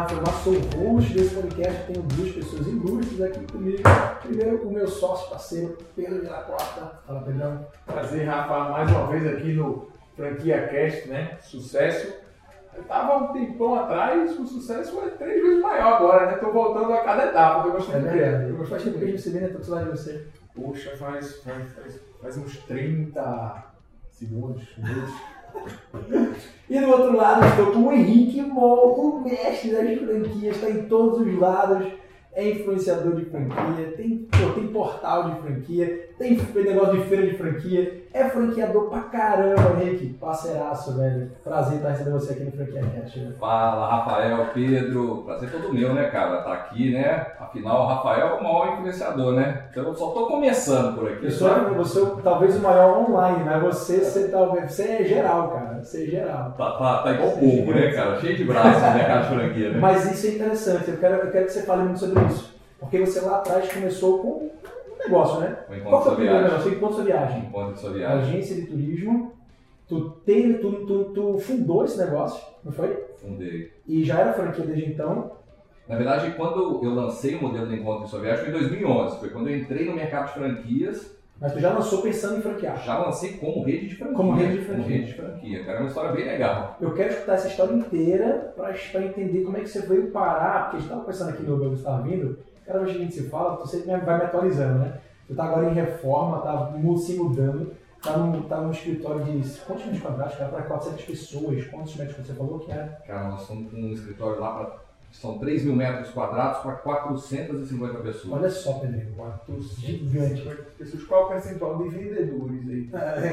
Rafael Massa, sou o host desse podcast. Tenho duas pessoas ilustres aqui comigo. Primeiro, o meu sócio parceiro, Pedro de la Costa. Fala, Pedrão. Prazer, Rafa, mais uma vez aqui no Franquia Cast, né? Sucesso. Eu tava um tempão atrás, o sucesso foi três vezes maior agora, né? Tô voltando a cada etapa, tô gostando É ver. Eu gosto bastante de você ver, né? Tô do lado de você. Poxa, faz, faz, faz, faz uns 30 segundos, minutos. E do outro lado, estou com o Henrique Morro, o mestre das franquias, está em todos os lados. É influenciador de franquia, tem, pô, tem portal de franquia, tem negócio de feira de franquia, é franqueador pra caramba, Henrique. Parceiraço, velho. Prazer estar recebendo você aqui no Franquia Cast. velho. Fala, Rafael, Pedro. Prazer todo meu, né, cara? Tá aqui, né? Afinal, o Rafael é o maior influenciador, né? Então eu só tô começando por aqui. Eu sou, você é talvez o maior online, mas você, você, talvez, você é geral, cara. Você é geral. Tá, tá, tá igual polvo, né, cara? Cheio de braços mercado de franquia, né? Mas isso é interessante, eu quero, eu quero que você fale muito sobre isso. Porque você lá atrás começou com negócio, né? O Qual encontro foi sua o primeiro negócio? Enquanto sua viagem? Encontro sua viagem. Agência de turismo. Tu, teve, tu, tu, tu fundou esse negócio, não foi? Fundei. E já era franquia desde então. Na verdade, quando eu lancei o modelo do encontro sua viagem foi em 2011. Foi quando eu entrei no mercado de franquias. Mas tu já lançou pensando em franquear. Já lancei como rede de franquia. Como rede de franquia. Como rede de franquia. Cara, é uma história bem legal. Eu quero escutar essa história inteira pra entender como é que você veio parar, porque a gente estava pensando aqui no Uber, você estava vindo, cada vez que a gente se fala, você vai me atualizando, né? Você tá agora em reforma, tá se mudando, tá num, tá num escritório de quantos metros quadrados, cara, para 400 pessoas, quantos metros você falou que era? Cara, nós estamos com um escritório lá para. São 3 mil metros quadrados para 450 pessoas. Olha só, Pedro, gigante. Pessoas, qual é o percentual de vendedores aí?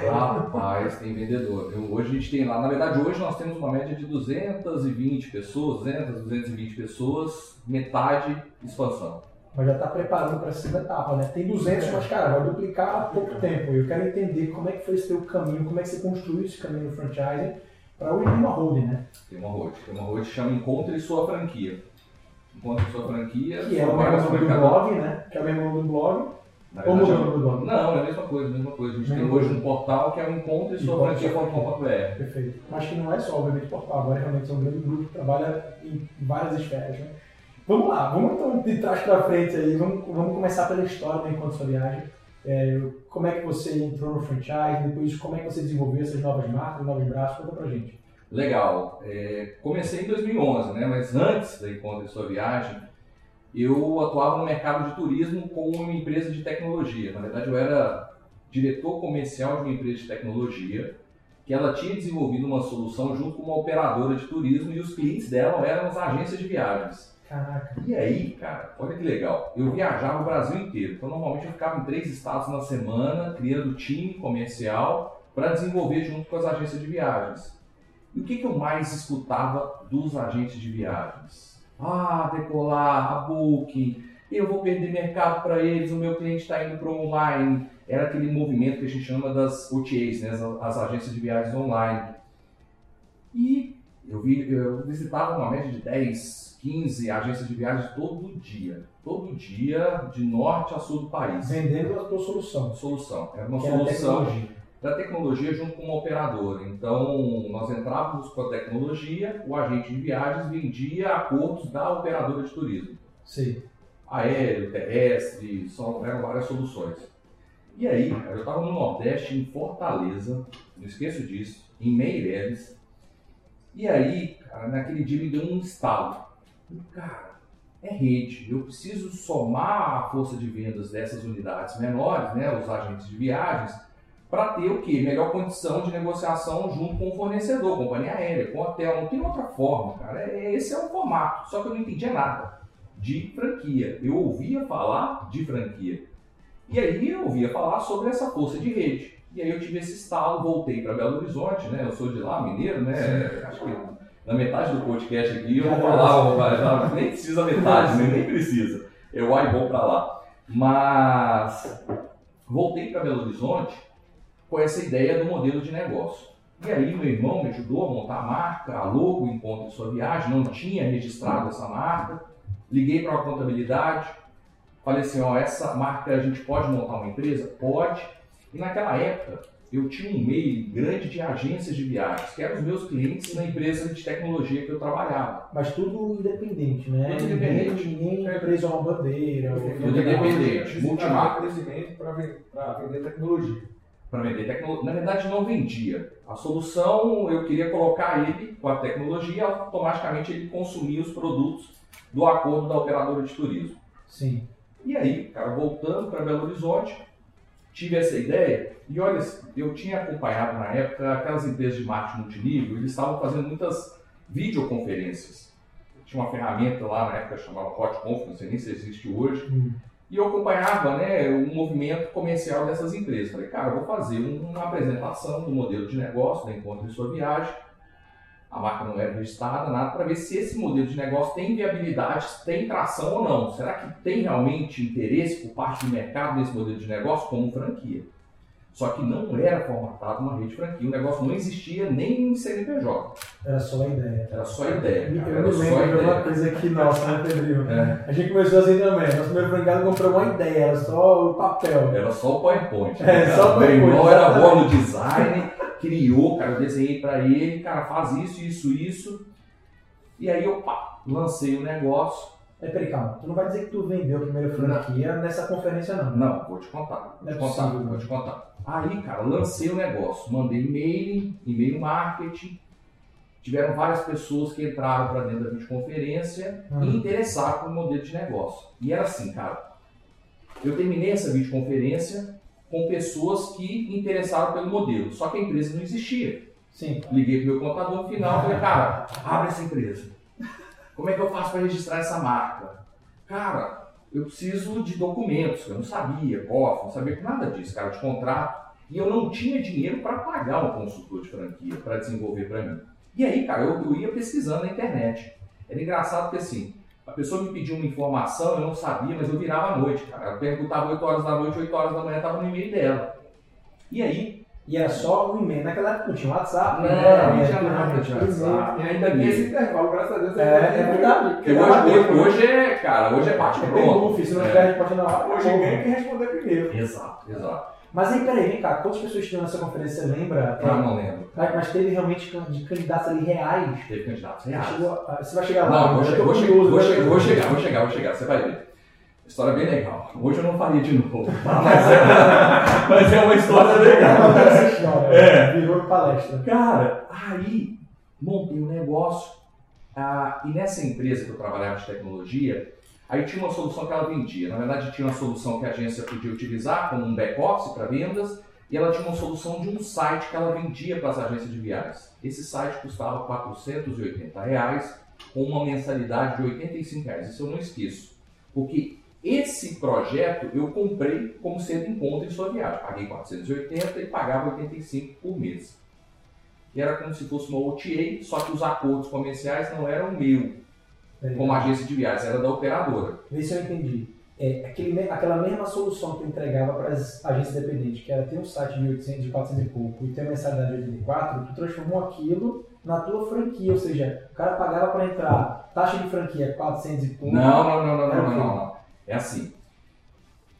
Rapaz, tem vendedor. viu? hoje a gente tem lá, na verdade, hoje nós temos uma média de 220 pessoas, 200, 220 pessoas, metade expansão. Mas já está preparando para a segunda etapa, né? Tem 200, mas cara, vai duplicar há pouco tempo. Eu quero entender como é que foi esse teu caminho, como é que você construiu esse caminho no franchising para hoje ter uma holding, né? Tem uma road. Tem uma road chama Encontre Sua Franquia. Encontre Sua Franquia. Que é são o várias mesmo nome do blog, né? Que é o mesmo nome do blog. Ou mudou o nome do blog? Não, é a mesma coisa, a mesma coisa. A gente tem Mesma hoje um portal que é o Encontre Sua Encontre Sua Franquia.com.br. Perfeito. Mas que não é só, obviamente, portal. Agora realmente é um grande grupo que trabalha em várias esferas, né? Vamos lá, vamos então de trás para frente aí. Vamos, vamos começar pela história do Enquanto Sua Viagem. É, como é que você entrou no franchise, depois como é que você desenvolveu essas novas marcas, novos braços, conta pra gente. Legal. É, comecei em 2011, né? Mas antes da Encontre Sua Viagem, eu atuava no mercado de turismo com uma empresa de tecnologia. Na verdade, eu era diretor comercial de uma empresa de tecnologia que ela tinha desenvolvido uma solução junto com uma operadora de turismo e os clientes dela eram as agências de viagens. Caraca, E aí, cara, olha que legal. Eu viajava o Brasil inteiro. Então, normalmente eu ficava em três estados na semana, criando time comercial para desenvolver junto com as agências de viagens. E o que, que eu mais escutava dos agentes de viagens? Ah, decolar, a booking, eu vou perder mercado para eles, o meu cliente está indo para online. Era aquele movimento que a gente chama das OTAs, né? as, as agências de viagens online. E eu, vi, eu visitava uma média de 10, 15 agências de viagens todo dia. Todo dia, de norte a sul do país. vendendo a tua solução. Solução. Era uma que a solução tecnologia. da tecnologia junto com uma operadora. Então, nós entrávamos com a tecnologia, o agente de viagens vendia acordos da operadora de turismo. Sei. Aéreo, terrestre, só, eram várias soluções. E aí, eu estava no Nordeste, em Fortaleza, não esqueço disso, em Meireles. E aí, cara, naquele dia me deu um estalo. Cara, é rede. Eu preciso somar a força de vendas dessas unidades menores, né, os agentes de viagens, para ter o quê? Melhor condição de negociação junto com o fornecedor, companhia aérea, com hotel. Não tem outra forma, cara. É- Esse é o formato. Só que eu não entendia nada de franquia. Eu ouvia falar de franquia. E aí eu ouvia falar sobre essa força de rede. E aí eu tive esse estalo, voltei para Belo Horizonte, né? Eu sou de lá, mineiro, né? Acho que na metade do podcast aqui eu vou falar, vou falar, nem precisa metade, né? nem precisa. Eu ai bom para lá. Mas voltei para Belo Horizonte com essa ideia do modelo de negócio. E aí meu irmão me ajudou a montar a marca, a logo Encontre Sua Viagem, não tinha registrado essa marca. Liguei para a contabilidade, falei assim, ó, essa marca a gente pode montar uma empresa? Pode. E naquela época, eu tinha um meio grande de agências de viagens, que eram os meus clientes na empresa de tecnologia que eu trabalhava. Mas tudo independente, né? Tudo independente. Ninguém, preso a uma bandeira. Tudo independente. multimarca. crescimento para vender tecnologia. para vender tecnologia. Na verdade, não vendia. A solução, eu queria colocar ele com a tecnologia, automaticamente ele consumia os produtos do acordo da operadora de turismo. Sim. E aí, cara, voltando para Belo Horizonte, tive essa ideia e olha, eu tinha acompanhado na época aquelas empresas de marketing multinível, eles estavam fazendo muitas videoconferências. Tinha uma ferramenta lá na época chamada HotConf, não sei nem se existe hoje, Hum. e eu acompanhava né, o movimento comercial dessas empresas. Falei, cara, eu vou fazer um- uma apresentação do modelo de negócio da Encontro em Sua Viagem. A marca não era registrada, nada, para ver se esse modelo de negócio tem viabilidade, tem tração ou não. Será que tem realmente interesse por parte do mercado nesse modelo de negócio como franquia? Só que não era formatado uma rede franquia, o negócio não existia nem em CNPJ, Era só a ideia. era só ideia. Eu cara, me Era só lembro de uma ideia. coisa aqui nossa, né, Pedrinho? É. A gente começou assim também. Nosso primeiro franqueado comprou uma ideia, era só o papel. Era só o PowerPoint. É, né, só cara? o Meu irmão PowerPoint, era exatamente. bom no design, criou, cara, eu desenhei pra ele, cara, faz isso, isso, isso. E aí eu pá, lancei o negócio. Aí, peraí, calma. Tu não vai dizer que tu vendeu a primeira franquia nessa conferência, não. Não, vou te contar, vou Não é te contar, possível, vou te contar. Aí, cara, lancei o negócio, mandei e-mail, e-mail marketing. Tiveram várias pessoas que entraram para dentro da videoconferência Hum. e interessaram no modelo de negócio. E era assim, cara. Eu terminei essa videoconferência com pessoas que interessaram pelo modelo, só que a empresa não existia. Sim. Liguei pro meu contador no final e falei, cara, abre essa empresa. Como é que eu faço para registrar essa marca? Cara, eu preciso de documentos, eu não sabia, cofre, não sabia nada disso, cara, de contrato. E eu não tinha dinheiro para pagar um consultor de franquia para desenvolver para mim. E aí, cara, eu, eu ia pesquisando na internet. Era engraçado porque assim, a pessoa me pediu uma informação, eu não sabia, mas eu virava à noite, cara. Ela perguntava 8 horas da noite, 8 horas da manhã estava no e-mail dela. E aí, E era só um e-mail. Naquela época não tinha WhatsApp, Não, né? não É, tinha nada, tinha. WhatsApp. E ainda tem esse intervalo, graças a Deus. É, é verdade. Porque hoje, hoje, hoje é, cara, hoje é bate É bem pronto. bom, filho. Se não É. tiver, a gente pode ir na hora. Hoje ganha quem responder primeiro. Exato, exato. Mas aí, peraí, vem cá. Quantas pessoas tinham nessa conferência, você lembra? Ah, não lembro. Mas teve realmente de candidatos ali reais. Teve candidatos reais. a- você vai chegar lá. Não, vou, eu che- tô vou, curioso, vou, né? che- vou chegar, vou chegar, vou chegar, você vai ver. História bem legal. Hoje eu não faria de novo, mas, é, mas é uma história legal. Essa história. É. Virou palestra. Cara, aí montei um negócio ah, e nessa empresa que eu trabalhava de tecnologia, aí tinha uma solução que ela vendia. Na verdade, tinha uma solução que a agência podia utilizar como um back-office para vendas e ela tinha uma solução de um site que ela vendia para as agências de viagens. Esse site custava 480 reais com uma mensalidade de 85 reais. Isso eu não esqueço, porque esse projeto eu comprei como sendo em conta em sua viagem. Paguei 480 e pagava 85 por mês. E era como se fosse uma OTA, só que os acordos comerciais não eram meu, Peraí. como agência de viagens, era da operadora. Vê se eu entendi. É, aquele, aquela mesma solução que tu entregava para as agências independentes, que era ter um site de 800, de 400 e pouco e ter uma mensalidade de 84, tu transformou aquilo na tua franquia, ou seja, o cara pagava para entrar, taxa de franquia 400 e pouco. Não, não, não, não, não, quê? não, não. É assim.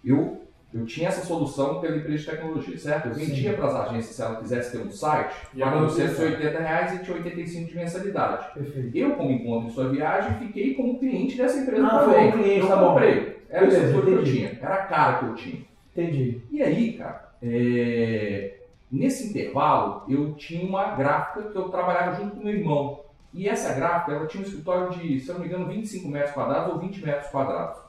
Eu, eu tinha essa solução pela empresa de tecnologia, certo? Eu vendia para as agências se ela quisesse ter um site, a pagando manutenção? 180 reais e tinha 85 de mensalidade. Perfeito. Eu, como encontro em sua viagem, fiquei como cliente dessa empresa Ah, também. foi um cliente, eu tá bom. comprei. Era a Beleza, estrutura que eu tinha, era a cara que eu tinha. Entendi. E aí, cara, é, nesse intervalo, eu tinha uma gráfica que eu trabalhava junto com meu irmão. E essa gráfica, ela tinha um escritório de, se eu não me engano, 25 metros quadrados ou 20 metros quadrados.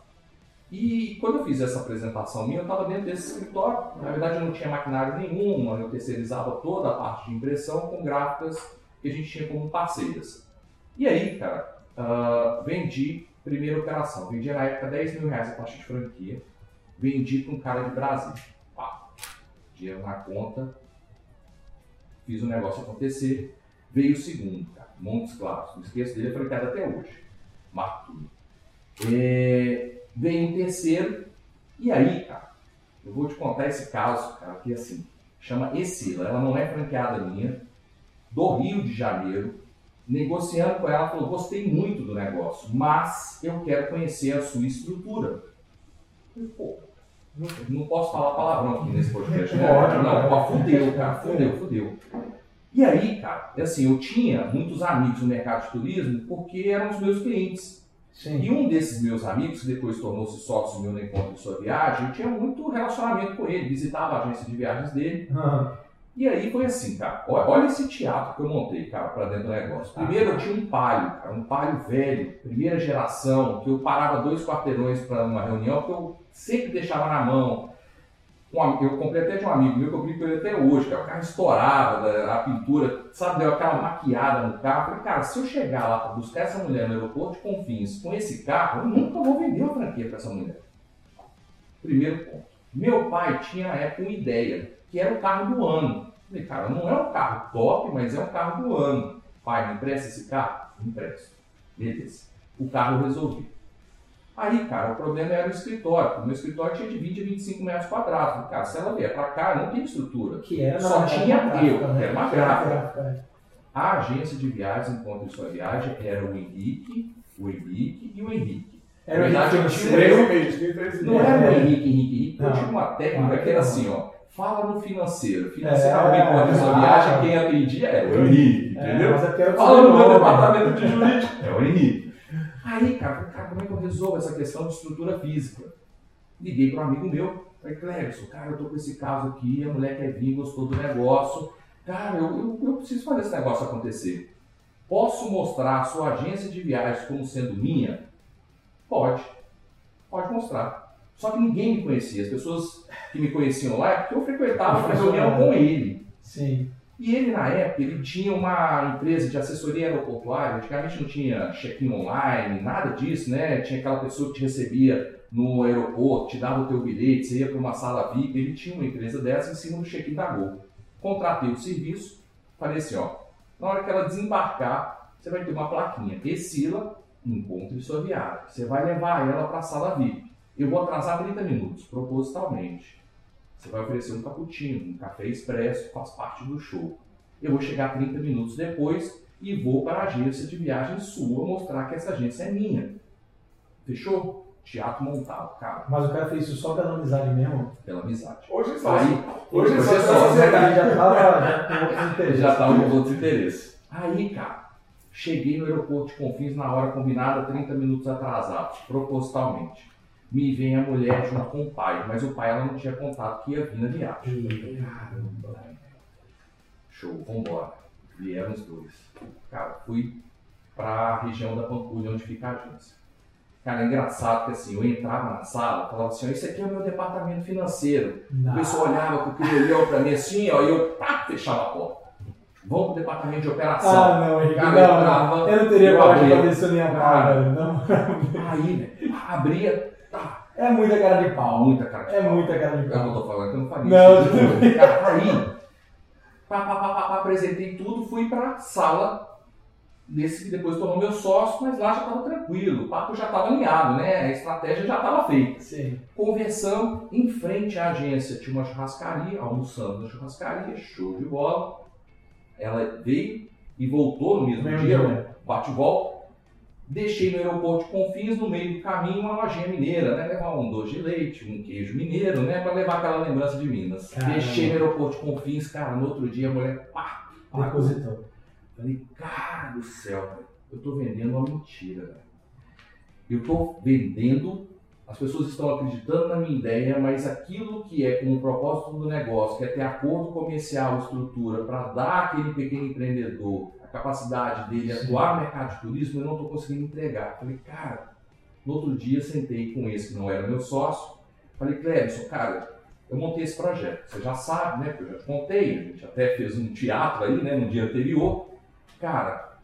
E quando eu fiz essa apresentação minha, eu estava dentro desse escritório. Na verdade, eu não tinha maquinário nenhum, eu terceirizava toda a parte de impressão com gráficas que a gente tinha como parceiras. E aí, cara, ah, vendi, primeira operação, vendi na época 10 mil reais a taxa de franquia, vendi para um cara de Brasília. Pá, dinheiro na conta, fiz o negócio acontecer. Veio o segundo, cara, Montes Claros, não esqueço dele, franqueado até hoje. Marco tudo. É, veio um terceiro, e aí, cara, eu vou te contar esse caso, cara, que assim, chama Esila, ela não é franqueada minha, do Rio de Janeiro, negociando com ela, falou, gostei muito do negócio, mas eu quero conhecer a sua estrutura. Eu pô, Não, posso falar palavrão aqui nesse podcast, né? Não, ó, fudeu, cara, fudeu, fudeu. E aí, cara, assim, eu tinha muitos amigos no mercado de turismo porque eram os meus clientes. Sim. E um desses meus amigos, que depois tornou-se sócio meu no encontro de sua viagem, eu tinha muito relacionamento com ele, visitava a agência de viagens dele. Ah, E aí foi assim, cara. Olha, olha esse teatro que eu montei, cara, pra dentro do negócio. Primeiro eu tinha um palio, cara, um palio velho, primeira geração, que eu parava dois quarteirões para uma reunião, que eu sempre deixava na mão. Um eu comprei até de um amigo meu que eu brinco com ele até hoje, cara. O carro estourava, a pintura, sabe, deu aquela maquiada no carro. Eu Falei, cara, se eu chegar lá para buscar essa mulher no aeroporto de Confins com esse carro, eu nunca vou vender uma franquia para essa mulher. Primeiro ponto. Meu pai tinha na época uma ideia, que era o carro do ano. Falei, cara, não é um carro top, mas é um carro do ano. Pai, me empresta esse carro? Empresto. Beleza. O carro eu resolvi. Aí, cara, o problema era o escritório. porque O meu escritório tinha de 20 a 25 metros quadrados. Cara, se ela vier pra cá, não tem estrutura. que era Só tinha eu, gráfica, né? era uma era gráfica. gráfica, A agência de viagens Encontre Sua Viagem era o Henrique, o Henrique e o Henrique. é. Era o Na verdade, Henrique eu tinha. Três Não era o É. Henrique, Henrique, Henrique. Eu tinha uma técnica Ah, que era não. assim, ó. Fala no financeiro. Financeiro É, é, encontra sua viagem, quem atendia é o Henrique, É, entendeu? é era Fala no meu sobrenome. departamento de jurídico, é o Henrique. Aí, cara, cara, como é que eu resolvo essa questão de estrutura física? Liguei para um amigo meu, falei, Clérison, cara, eu tô com esse caso aqui, a mulher quer vir, gostou do negócio. Cara, eu, eu, eu preciso fazer esse negócio acontecer. Posso mostrar a sua agência de viagens como sendo minha? Pode. Pode mostrar. Só que ninguém me conhecia. As pessoas que me conheciam lá é porque eu frequentava uma reunião com ele. Sim. E ele, na época, ele tinha uma empresa de assessoria aeroportuária. Antigamente não tinha check-in online, nada disso, né? Tinha aquela pessoa que te recebia no aeroporto, te dava o teu bilhete, você ia para uma sala VIP. Ele tinha uma empresa dessa em cima do check-in da Gol. Contratei o serviço, falei assim, ó, na hora que ela desembarcar, você vai ter uma plaquinha. Excila, encontre sua viagem. Você vai levar ela para a sala VIP. Eu vou atrasar 30 minutos, propositalmente. Você vai oferecer um cappuccino, um café expresso, faz parte do show. Eu vou chegar 30 minutos depois e vou para a agência de viagem sua mostrar que essa agência é minha. Fechou? Teatro montado, cara, Mas o cara fez isso só pela amizade mesmo. pela amizade. Hoje é só. Aí, Hoje é hoje só. é só só. Ele já tava já com outros Ele interesses. já estava com outros interesses. Aí, cara, cheguei no aeroporto de Confins na hora combinada, 30 minutos atrasado, propositalmente. Me vem a mulher junto com o pai, mas o pai ela não tinha contato que ia vir na viagem. Caramba. Show, vambora. Vieram os dois. Cara, fui pra região da Pampulha, onde fica a agência. Cara, é engraçado que assim, eu entrava na sala, falava assim, ó, isso aqui é o meu departamento financeiro. O Não. pessoal olhava com aquele olhão pra mim assim, ó, e eu pá, fechava a porta. Vamos pro departamento de operação. Ah, não, Henrique, Cara, não, eu não. entrava, Eu não teria coragem fazer isso nem a pau, Cara. Aí, velho, abria, É muita cara de pau. muita cara de É pau. muita cara de É o que eu pau. tô falando, que eu não faria Não, isso. bem. Cara, aí, pá, pá, pá, pá, apresentei tudo, fui pra sala desse que depois tornou meu sócio, mas lá já tava tranquilo, o papo já tava alinhado, né? A estratégia já tava feita. Sim. Conversamos em frente à agência, tinha uma churrascaria, almoçando na churrascaria, show de bola. Ela veio e voltou no mesmo Mesmo dia, dia. um bate e volta. Deixei no aeroporto de Confins, no meio do caminho, uma lojinha mineira, né? Levar um doce de leite, um queijo mineiro, né? Pra levar aquela lembrança de Minas. Caramba. Deixei no aeroporto de Confins, cara, no outro dia a mulher, pá, Depositou. Falei, cara do céu, eu tô vendendo uma mentira, velho. Eu tô vendendo, as pessoas estão acreditando na minha ideia, mas aquilo que é com o propósito do negócio, que é ter acordo comercial, estrutura, para dar àquele pequeno empreendedor capacidade dele Sim. atuar no mercado de turismo, eu não tô conseguindo entregar. Falei, cara, no outro dia sentei com esse que não era meu sócio, falei, Clebson, cara, eu montei esse projeto. Você já sabe, né? Porque eu já te contei, a gente até fez um teatro aí, né, no dia anterior. Cara,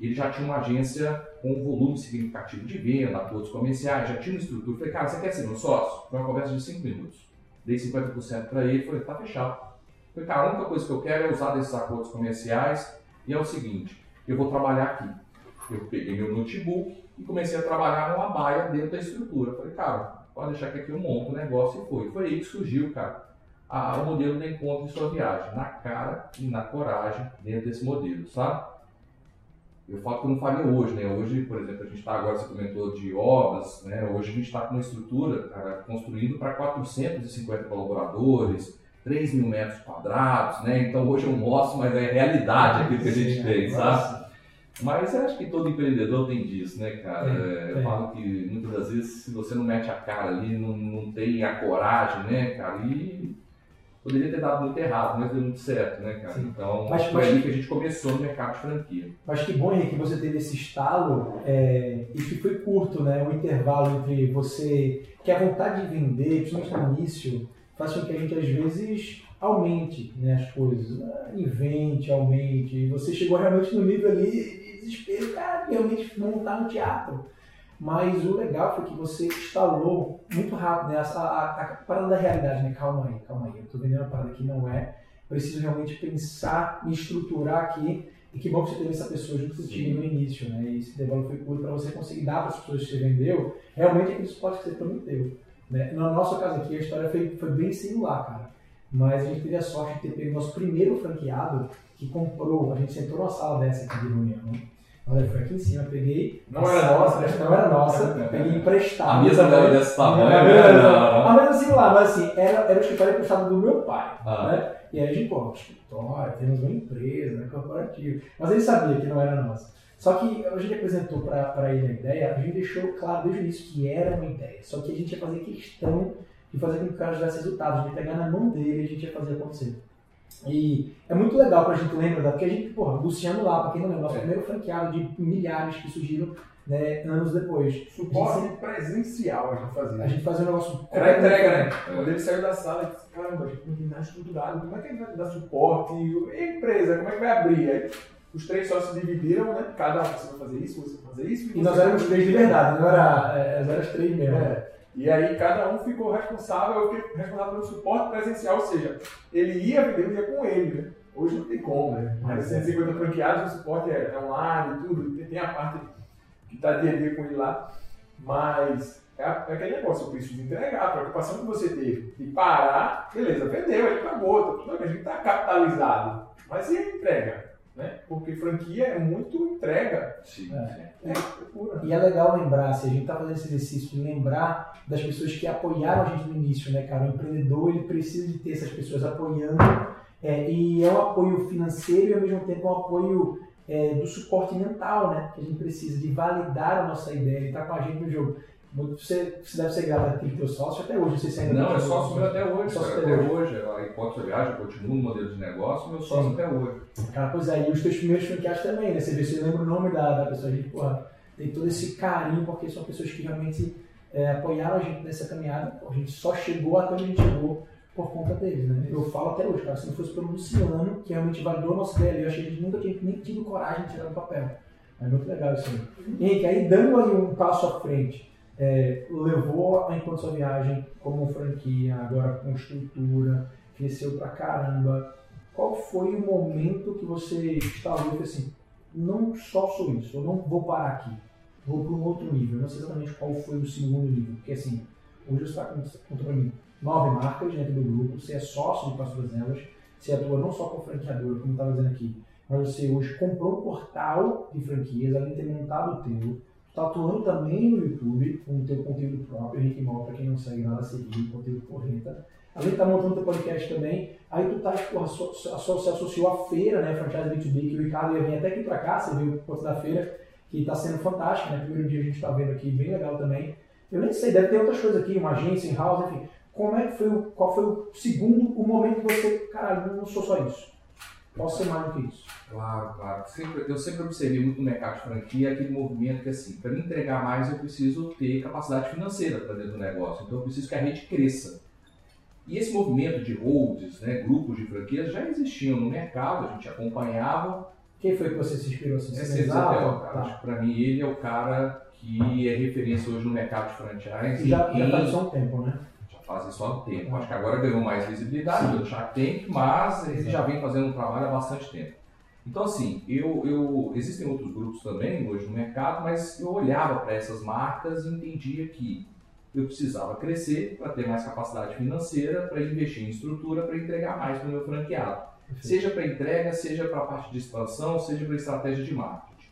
ele já tinha uma agência com um volume significativo de venda, acordos comerciais, já tinha uma estrutura. Falei, cara, você quer ser meu sócio? Foi uma conversa de 5 minutos. Dei 50% para ele, falei, tá fechado. Falei, cara, a única coisa que eu quero é usar desses acordos comerciais e é o seguinte, eu vou trabalhar aqui. Eu peguei meu notebook e comecei a trabalhar numa baia dentro da estrutura. Falei, cara, pode deixar que aqui eu monto o negócio e foi. Foi aí que surgiu, cara, a- o modelo de encontro em sua viagem. Na cara e na coragem dentro desse modelo, sabe? eu falo que eu não faria hoje, né? Hoje, por exemplo, a gente está agora, você comentou de obras, né? Hoje a gente está com uma estrutura, cara, construindo para 450 colaboradores, 3 mil metros quadrados, né? Então hoje eu mostro, mas é realidade aquilo que a gente tem, sabe? Mas eu acho que todo empreendedor tem disso, né, cara? É, eu falo que muitas das vezes, se você não mete a cara ali, não, não tem a coragem, né, cara? E poderia ter dado muito errado, mas deu muito certo, né, cara? Sim. Então, mas, foi mas, ali que a gente começou no mercado de franquia. Mas que bom, Henrique, que você teve esse estalo é, e que foi curto, né? O intervalo entre você, que a vontade de vender, principalmente no início, faz com que a gente, às vezes, aumente né, as coisas. Ah, invente, aumente. E você chegou realmente no nível ali de desespero, cara, realmente montar um teatro. Mas o legal foi que você instalou muito rápido né? a, a, a parada da realidade, né? Calma aí, calma aí. Eu tô vendendo uma parada que não é. Preciso realmente pensar, me estruturar aqui. E que bom que você teve essa pessoa junto contigo no início, né? E esse debate foi curto para você conseguir dar para as pessoas que você vendeu realmente aquele suporte que você prometeu. Né? No nosso caso aqui, a história foi, foi bem similar, cara. Mas a gente teve a sorte de ter pego nosso primeiro franqueado que comprou. A gente sentou numa sala dessa aqui de reunião Olha, foi aqui em cima, peguei. Não era nossa, né? Não era nossa, peguei emprestado. A mesa não era desse tamanho, a mesa, né? não, A mesa assim lá, mas assim, era, era o escritório emprestado do meu pai. Ah. Né? E aí a gente, pô, escritório, temos uma empresa, né, corporativo. Mas ele sabia que não era nossa. Só que a gente apresentou para ele a ideia, a gente deixou claro desde o início que era uma ideia. Só que a gente ia fazer questão de fazer com que o cara tivesse resultados, de pegar na mão dele e a gente ia fazer acontecer. E é muito legal pra gente lembrar, porque a gente, porra, Luciano lá, pra quem não lembra, nosso é. primeiro franqueado de milhares que surgiram né, anos depois. Suporte presencial a gente fazia. A gente fazia um negócio. Era entrega, né? Quando ele saiu da sala, ele disse: caramba, a gente não tem nada estruturado, como é que a gente vai dar suporte? E a empresa, como é que vai abrir? Aí, os três só se dividiram, né? Cada um, você vai fazer isso, você vai fazer isso. E, e nós éramos três de verdade, não era, é, nós éramos três mesmo. É. E aí cada um ficou responsável, eu fiquei responsável pelo suporte presencial, ou seja, ele ia vender, ia com ele, né? Hoje não tem como, né? Mais 150 franqueados, o suporte é, é online e tudo, tem a parte que está dia a dia com ele lá, mas é, é aquele negócio, eu preciso entregar, a preocupação que você teve de parar, beleza, vendeu, ele acabou, tá tudo a gente está capitalizado, mas e a entrega? Né? Porque franquia é muito entrega. Sim. É. É, e é legal lembrar, se a gente está fazendo esse exercício, de lembrar das pessoas que apoiaram a gente no início, né, cara? O empreendedor ele precisa de ter essas pessoas apoiando é, e é um apoio financeiro e ao mesmo tempo é um apoio é, do suporte mental, né? Que a gente precisa de validar a nossa ideia, ele está com a gente no jogo. Você, você deve ser grato àquele teu sócio até hoje, você ainda Não, é sócio meu até hoje. Sócio até, hoje. hoje. A hipótese viagem, continua no modelo de negócio, meu sócio Sim. até hoje. Cara, pois é, e os teus primeiros franqueados também, né? Você vê, você lembra o nome da, da pessoa, a gente, porra, tem todo esse carinho, porque são pessoas que realmente é, apoiaram a gente nessa caminhada. A gente só chegou até onde a gente chegou por conta deles, né? Eu falo até hoje, cara, se não fosse pelo Luciano, que realmente validou a nossa ideia, eu achei que a gente nunca tinha nem tido coragem de tirar do papel. É muito legal isso aí. Henrique, aí dando aí um passo à frente, é, levou enquanto sua viagem como franquia, agora com estrutura, cresceu pra caramba. Qual foi o momento que você instalou e assim, não só sou isso, eu não vou parar aqui, vou para um outro nível. Não sei exatamente qual foi o segundo nível, porque assim, hoje você está contando para mim nove marcas dentro do grupo, você é sócio de Passo das Elas, você atua não só como franqueador, como estava dizendo aqui, mas você hoje comprou um portal de franquias, além de ter montado o teu, Está atuando também no YouTube, com o teu conteúdo próprio, Henrique Mol, para quem não segue nada, seguir, conteúdo correta. Além de estar tá montando teu podcast também, aí tu tá, tipo, se associou à feira, né, Franchise B2B, que o Ricardo ia vir até aqui para cá, você viu o ponto da feira, que está sendo fantástico, né, primeiro dia a gente está vendo aqui, bem legal também. Eu nem sei, deve ter outras coisas aqui, uma agência, em house, enfim. Como é que foi, o, qual foi o segundo, o momento que você, caralho, não sou só isso. Posso ser mais do que isso. Claro, claro. Sempre, eu sempre observei muito no mercado de franquia aquele movimento que, assim, para me entregar mais, eu preciso ter capacidade financeira para dentro do negócio. Então, eu preciso que a rede cresça. E esse movimento de holds, né, grupos de franquias, já existiam no mercado, a gente acompanhava. Quem foi que você se inspirou? Assim, Esse é cara. Tá. Para mim, ele é o cara que é referência hoje no mercado de franchise. Já, já faz só um tempo, né? Fazem só há tempo. Acho que agora ganhou mais visibilidade pelo Shark Tank, mas ele já vem fazendo um trabalho há bastante tempo. Então, assim, eu, eu, existem outros grupos também hoje no mercado, mas eu olhava para essas marcas e entendia que eu precisava crescer para ter mais capacidade financeira, para investir em estrutura, para entregar mais para o meu franqueado. Seja para entrega, seja para a parte de expansão, seja para estratégia de marketing.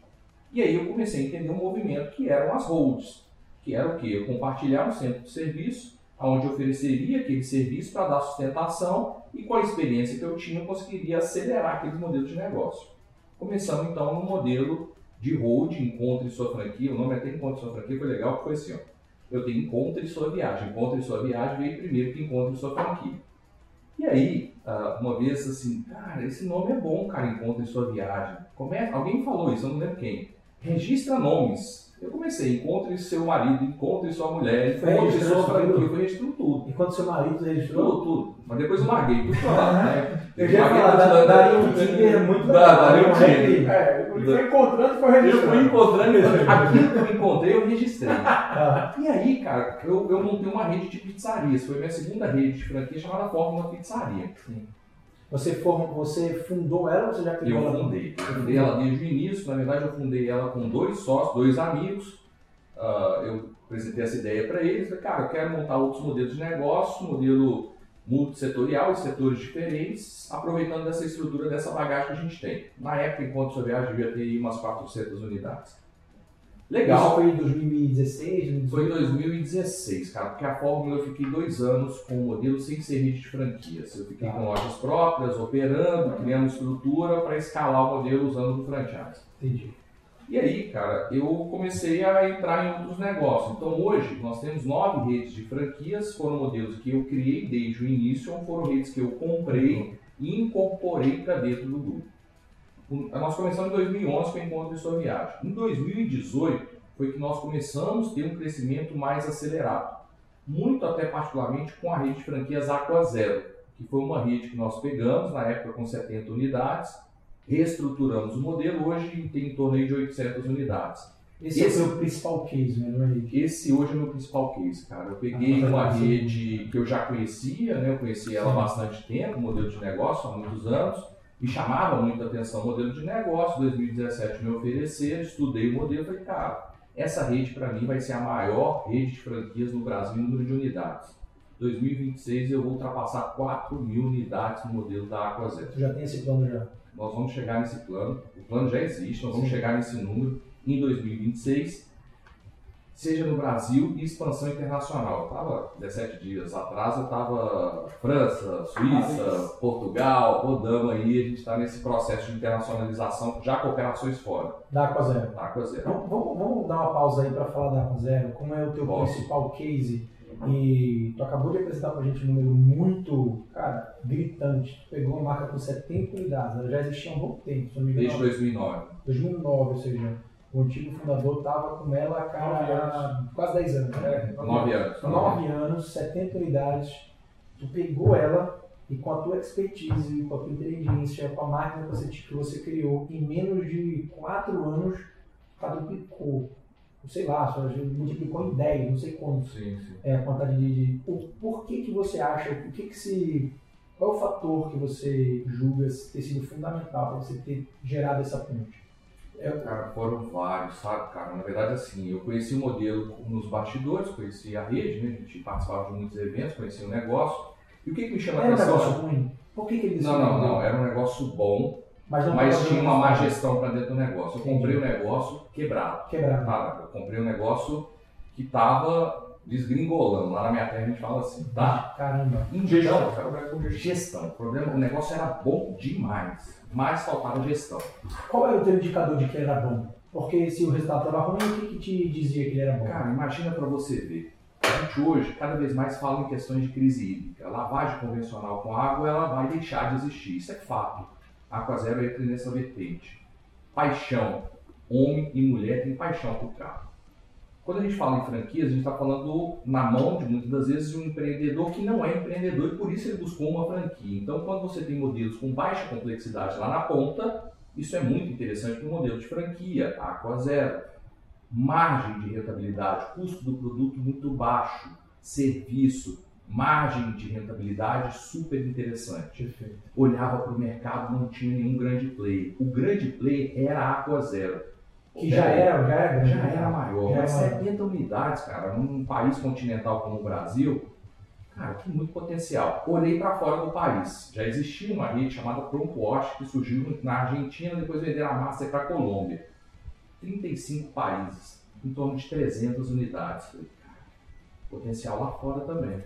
E aí eu comecei a entender um movimento que eram as holds, que era o quê? Eu compartilhar um centro de serviço, onde ofereceria aquele serviço para dar sustentação e com a experiência que eu tinha eu conseguiria acelerar aqueles modelos de negócio. Começamos então no modelo de hold, encontre sua franquia, o nome até encontre sua franquia foi legal, porque foi assim, ó, eu tenho encontre sua viagem, encontre sua viagem veio primeiro que encontre sua franquia. E aí, ah, uma vez assim, cara, esse nome é bom, cara, encontre sua viagem. Começa, alguém falou isso, eu não lembro quem. Registra nomes. Eu comecei, encontre seu marido, encontre sua mulher, encontre registrando sua franquia, tudo? foi registrando tudo. Enquanto seu marido registrou. Tudo, tudo. Mas depois eu larguei tudo pra lá, né? Eu já falar, da- né? daria um Tinder muito legal. daria um né? Tinder. É, ele foi encontrando e foi Eu fui registrando. encontrando, aquilo que eu encontrei, eu registrei. Ah, E aí, cara, eu, eu montei uma rede de pizzarias. Foi minha segunda rede de franquia chamada Fórmula Pizzaria. Você, for, você fundou ela ou você já criou Eu ela? fundei. Eu fundei ela desde o início. Na verdade, eu fundei ela com dois sócios, dois amigos. Ah, eu apresentei essa ideia para eles. Falei, cara, eu quero montar outros modelos de negócio, modelo multissetorial, setores diferentes, aproveitando dessa estrutura, dessa bagagem que a gente tem. Na época, enquanto sua viagem, devia ter umas 400 unidades. Legal. Isso foi em 2016, Foi em 2018? 2016, cara, porque a Fórmula eu fiquei dois anos com o modelo sem ser rede de franquias. Eu fiquei Tá. com lojas próprias, operando, criando estrutura para escalar o modelo usando do franchise. Entendi. E aí, cara, eu comecei a entrar em outros negócios. Então hoje nós temos nove redes de franquias, foram modelos que eu criei desde o início, ou foram redes que eu comprei e incorporei para dentro do grupo. Nós começamos em 2011 com o Encontro de Sua Viagem. Em 2018 foi que nós começamos a ter um crescimento mais acelerado. Muito até particularmente com a rede de franquias Aqua Zero, que foi uma rede que nós pegamos na época com 70 unidades, reestruturamos o modelo, hoje tem em torno de 800 unidades. Esse, Esse- é o seu principal case, né? É? Esse hoje é o meu principal case, cara. Eu peguei Ah, uma sim. rede que eu já conhecia, né? Eu conhecia ela há bastante tempo, modelo de negócio, há muitos anos. Me chamava muito a atenção o modelo de negócio. Em 2017 me ofereceram, estudei o modelo e falei, cara, essa rede para mim vai ser a maior rede de franquias no Brasil em número de unidades. 2026 eu vou ultrapassar 4 mil unidades no modelo da Aqua Zero. Tu já tem esse plano já? Nós vamos chegar nesse plano, o plano já existe, nós vamos Sim. chegar nesse número em 2026, seja no Brasil e expansão internacional. Estava 17 dias atrás, eu estava França, Suíça. Portugal, rodamos aí, a gente está nesse processo de internacionalização, já com operações fora, Da Aqua Zero. tá, Aqua Zero. Vamos, vamos, vamos dar uma pausa aí para falar da Aqua Zero. Como é o teu Posso. principal case? E tu acabou de apresentar pra gente um número muito, cara, gritante. Tu pegou uma marca com 70 unidades. Ela já existia há um bom tempo, se não me engano. Desde 2009. 2009, ou seja, o antigo fundador estava com ela, cara, há quase 10 anos. Né? É, Nove anos. 9 anos, 70 unidades. Tu pegou ela e com a tua expertise, com a tua inteligência, com a máquina que você, que você criou, em menos de 4 anos, quadruplicou. Sei lá, multiplicou em 10, não sei quanto Sim, sim. é a quantidade de. de- o, por que, que você acha, o que, que se. Qual é o fator que você julga ter sido fundamental para você ter gerado essa ponte? É, Cara, foram vários, sabe, cara? Na verdade, assim, eu conheci o modelo nos bastidores, conheci a rede, né? A gente participava de muitos eventos, conheci o negócio. E o que, que me chama a era um atenção? negócio ruim? Por que, que ele Não, não, não. Era um negócio bom, Mas, mas tinha uma má gestão para dentro do negócio. Eu comprei o negócio quebrado. Quebrado. Tá? Eu comprei um negócio que tava desgringolando. Lá na minha terra a gente fala assim, tá? Caramba. Em Gestão, gestão, cara, o Brasil com gestão. O problema, o negócio era bom demais, mas faltava gestão. Qual era o teu indicador de que era bom? Porque se o resultado estava ruim, o que, que te dizia que ele era bom? Cara, imagina para você ver. A gente hoje, cada vez mais, fala em questões de crise hídrica. Lavagem convencional com água, ela vai deixar de existir. Isso é fato. A Aqua Zero entra nessa vertente. Paixão. Homem e mulher têm paixão por carro. Quando a gente fala em franquias, a gente está falando na mão, de muitas das vezes, de um empreendedor que não é empreendedor e por isso ele buscou uma franquia. Então, quando você tem modelos com baixa complexidade lá na ponta, isso é muito interessante para o modelo de franquia, Aqua Zero margem de rentabilidade, custo do produto muito baixo, serviço, margem de rentabilidade super interessante. Perfeito. Olhava para o mercado, não tinha nenhum grande player. O grande player era a Aqua Zero. Que já era, já era. Já era maior, Já era maior. 70 unidades, cara, num país continental como o Brasil, cara, tem muito potencial. Olhei para fora do país. Já existia uma rede chamada Prompt Wash que surgiu na Argentina, depois venderam a massa para a Colômbia. 35 países, em torno de 300 unidades. Falei, cara, potencial lá fora também.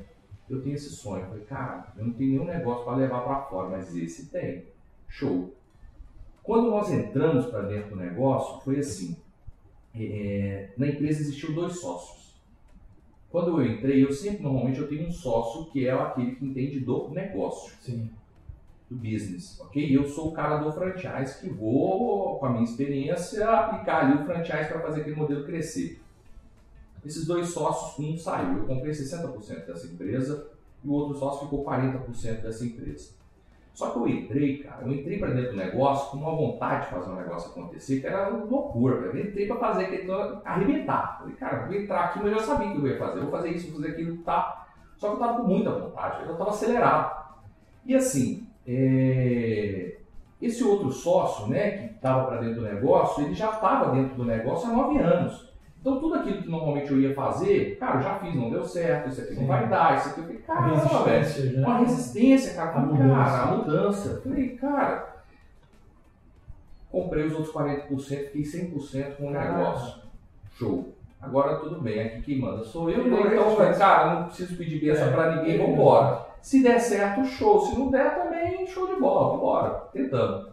Eu tenho esse sonho. Falei, cara, eu não tenho nenhum negócio para levar para fora, mas esse tem. Show. Quando nós entramos para dentro do negócio, foi assim. É, na empresa existiam dois sócios. Quando eu entrei, eu sempre, normalmente, eu tenho um sócio que é aquele que entende do negócio. Sim. Do business, ok? Eu sou o cara do franchise que vou, com a minha experiência, aplicar ali o franchise para fazer aquele modelo crescer. Esses dois sócios, um saiu. Eu comprei 60% dessa empresa e o outro sócio ficou 40% dessa empresa. Só que eu entrei, cara, eu entrei para dentro do negócio com uma vontade de fazer um negócio acontecer, que era loucura. Eu entrei para fazer aquele arrebentar. Falei, cara, vou entrar aqui, mas eu já sabia o que eu ia fazer. Vou fazer isso, vou fazer aquilo, tá. Só que eu tava com muita vontade, eu tava acelerado. E assim, é... esse outro sócio, né, que estava para dentro do negócio, ele já estava dentro do negócio há nove anos. Então tudo aquilo que normalmente eu ia fazer, cara, eu já fiz, não deu certo, isso aqui Sim. não vai dar, isso aqui eu falei, caramba, velho. Uma resistência, cara, a mudança. cara, a mudança. Falei, cara, comprei os outros 40%, fiquei 100% com o negócio. Show. Agora tudo bem, aqui quem manda sou eu, né? então, cara, não preciso pedir benção é, para ninguém, vambora. Se der certo, show. Se não der, também show de bola, vambora. Tentando.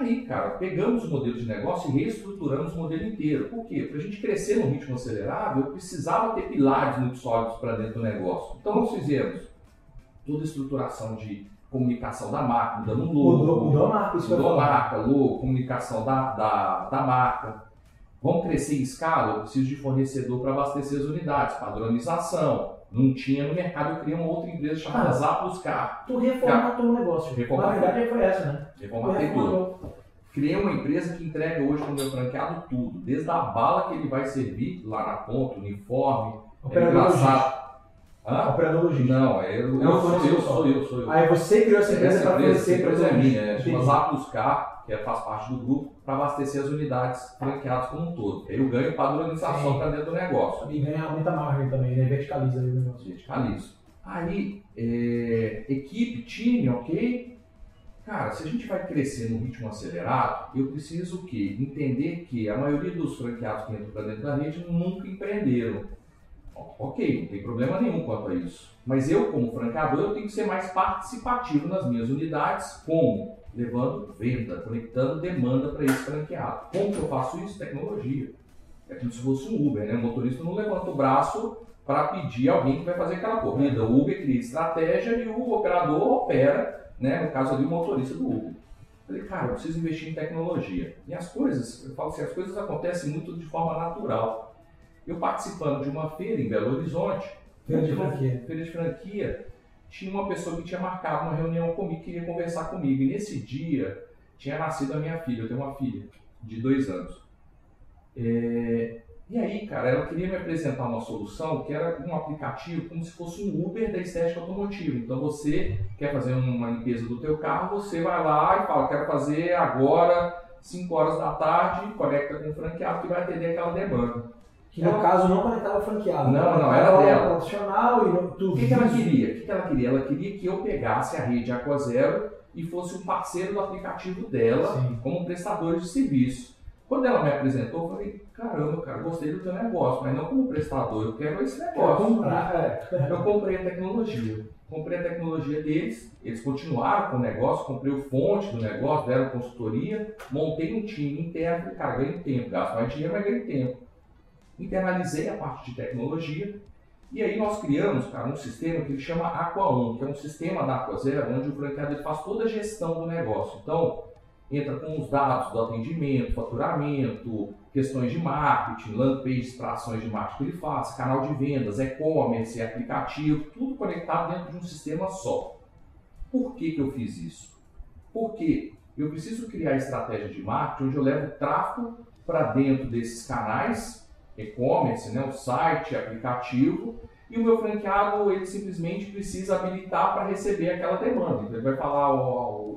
Aí, cara, pegamos o modelo de negócio e reestruturamos o modelo inteiro. Por quê? Para a gente crescer no ritmo acelerado, eu precisava ter pilares muito sólidos para dentro do negócio. Então, nós fizemos toda a estruturação de comunicação da marca, mudando um logo. Mudou, mudou a marca, isso Mudou a marca, logo, comunicação da, da, da marca. Vamos crescer em escala? Eu preciso de fornecedor para abastecer as unidades, padronização. Não tinha no mercado, eu criei uma outra empresa chamada ah, Zappos Car. Tu reformatou o negócio. Reformatou. Na verdade foi essa, né? Reformatei tudo. Criei uma empresa que entrega hoje no meu franqueado tudo, desde a bala que ele vai servir lá na ponta, uniforme, é engraçado. Hã? Operador logístico. Não, é eu, eu, sou, eu, sou eu, sou eu. Aí você criou essa empresa para fornecer para empresa é minha, é, chama Zappos Car que é, faz parte do grupo, para abastecer as unidades franqueadas como um todo. Aí eu ganho padronização para dentro do negócio. E ganha muita margem também, né? Verticaliza aí o negócio. Verticaliza. Aí, é, equipe, time, ok? Cara, se a gente vai crescer no ritmo acelerado, eu preciso o quê? Entender que a maioria dos franqueados que entram para dentro da rede nunca empreenderam. Ok, não tem problema nenhum quanto a isso. Mas eu, como franqueador, eu tenho que ser mais participativo nas minhas unidades, como levando venda, conectando demanda para esse franqueado. Como que eu faço isso? Tecnologia. É como se fosse um Uber, né? O motorista não levanta o braço para pedir alguém que vai fazer aquela corrida. O Uber cria estratégia e o operador opera, né? no caso ali, o motorista do Uber. Falei, cara, eu preciso investir em tecnologia. E as coisas, eu falo assim, as coisas acontecem muito de forma natural. Eu participando de uma feira em Belo Horizonte, feira de franquia, feira de franquia tinha uma pessoa que tinha marcado uma reunião comigo, queria conversar comigo. E nesse dia tinha nascido a minha filha, eu tenho uma filha de dois anos. É... E aí, cara, ela queria me apresentar uma solução que era um aplicativo como se fosse um Uber da estética automotiva. Então você quer fazer uma limpeza do teu carro, você vai lá e fala, quero fazer agora, 5 horas da tarde, conecta com o franqueado que vai atender aquela demanda. Que no ela... caso não conectava franqueado. Não, não, era dela. Profissional e não, tudo. O que, que ela queria? O que, que ela queria? Ela queria que eu pegasse a rede Aquazero e fosse um parceiro do aplicativo dela Sim. como prestador de serviço. Quando ela me apresentou, eu falei, caramba, cara, gostei do teu negócio, mas não como prestador, eu quero esse negócio. comprar, é. Eu comprei a tecnologia. Comprei a tecnologia deles, eles continuaram com o negócio, comprei o fonte do negócio, deram consultoria, montei um time interno, cara, ganhei tempo, gasto mais dinheiro, mas ganhei tempo internalizei a parte de tecnologia e aí nós criamos, cara, um sistema que ele chama Aqua1, que é um sistema da Aquazero, onde o franqueado faz toda a gestão do negócio. Então, entra com os dados do atendimento, faturamento, questões de marketing, land pages para ações de marketing que ele faz, canal de vendas, e-commerce, aplicativo, tudo conectado dentro de um sistema só. Por que, que eu fiz isso? Porque eu preciso criar estratégia de marketing onde eu levo tráfego para dentro desses canais e-commerce, né, o site, aplicativo, e o meu franqueado ele simplesmente precisa habilitar para receber aquela demanda. Então, ele vai falar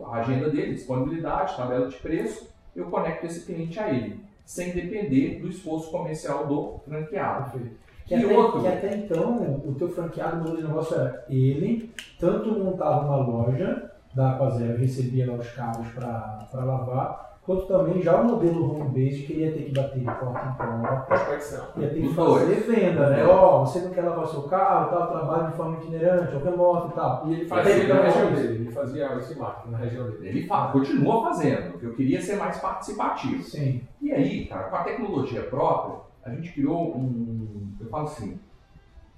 a agenda dele, disponibilidade, tabela de preço, eu conecto esse cliente a ele, sem depender do esforço comercial do franqueado. Que, até, outro... que até então o teu franqueado no negócio era ele tanto montava uma loja da Aquazero, eu recebia lá os carros para lavar, quanto também já o modelo home base que ele ia ter que bater de porta em porta, Prospecção. ia ter que fazer venda, né? Ó, você não quer lavar seu carro, tal, trabalho de forma itinerante, ou remoto e tal. E ele fazia Tem na região dele, ele fazia esse marketing na região dele. Ele fala, continua fazendo, porque eu queria ser mais participativo. Sim, E aí, cara, com a tecnologia própria, a gente criou um. Eu falo assim: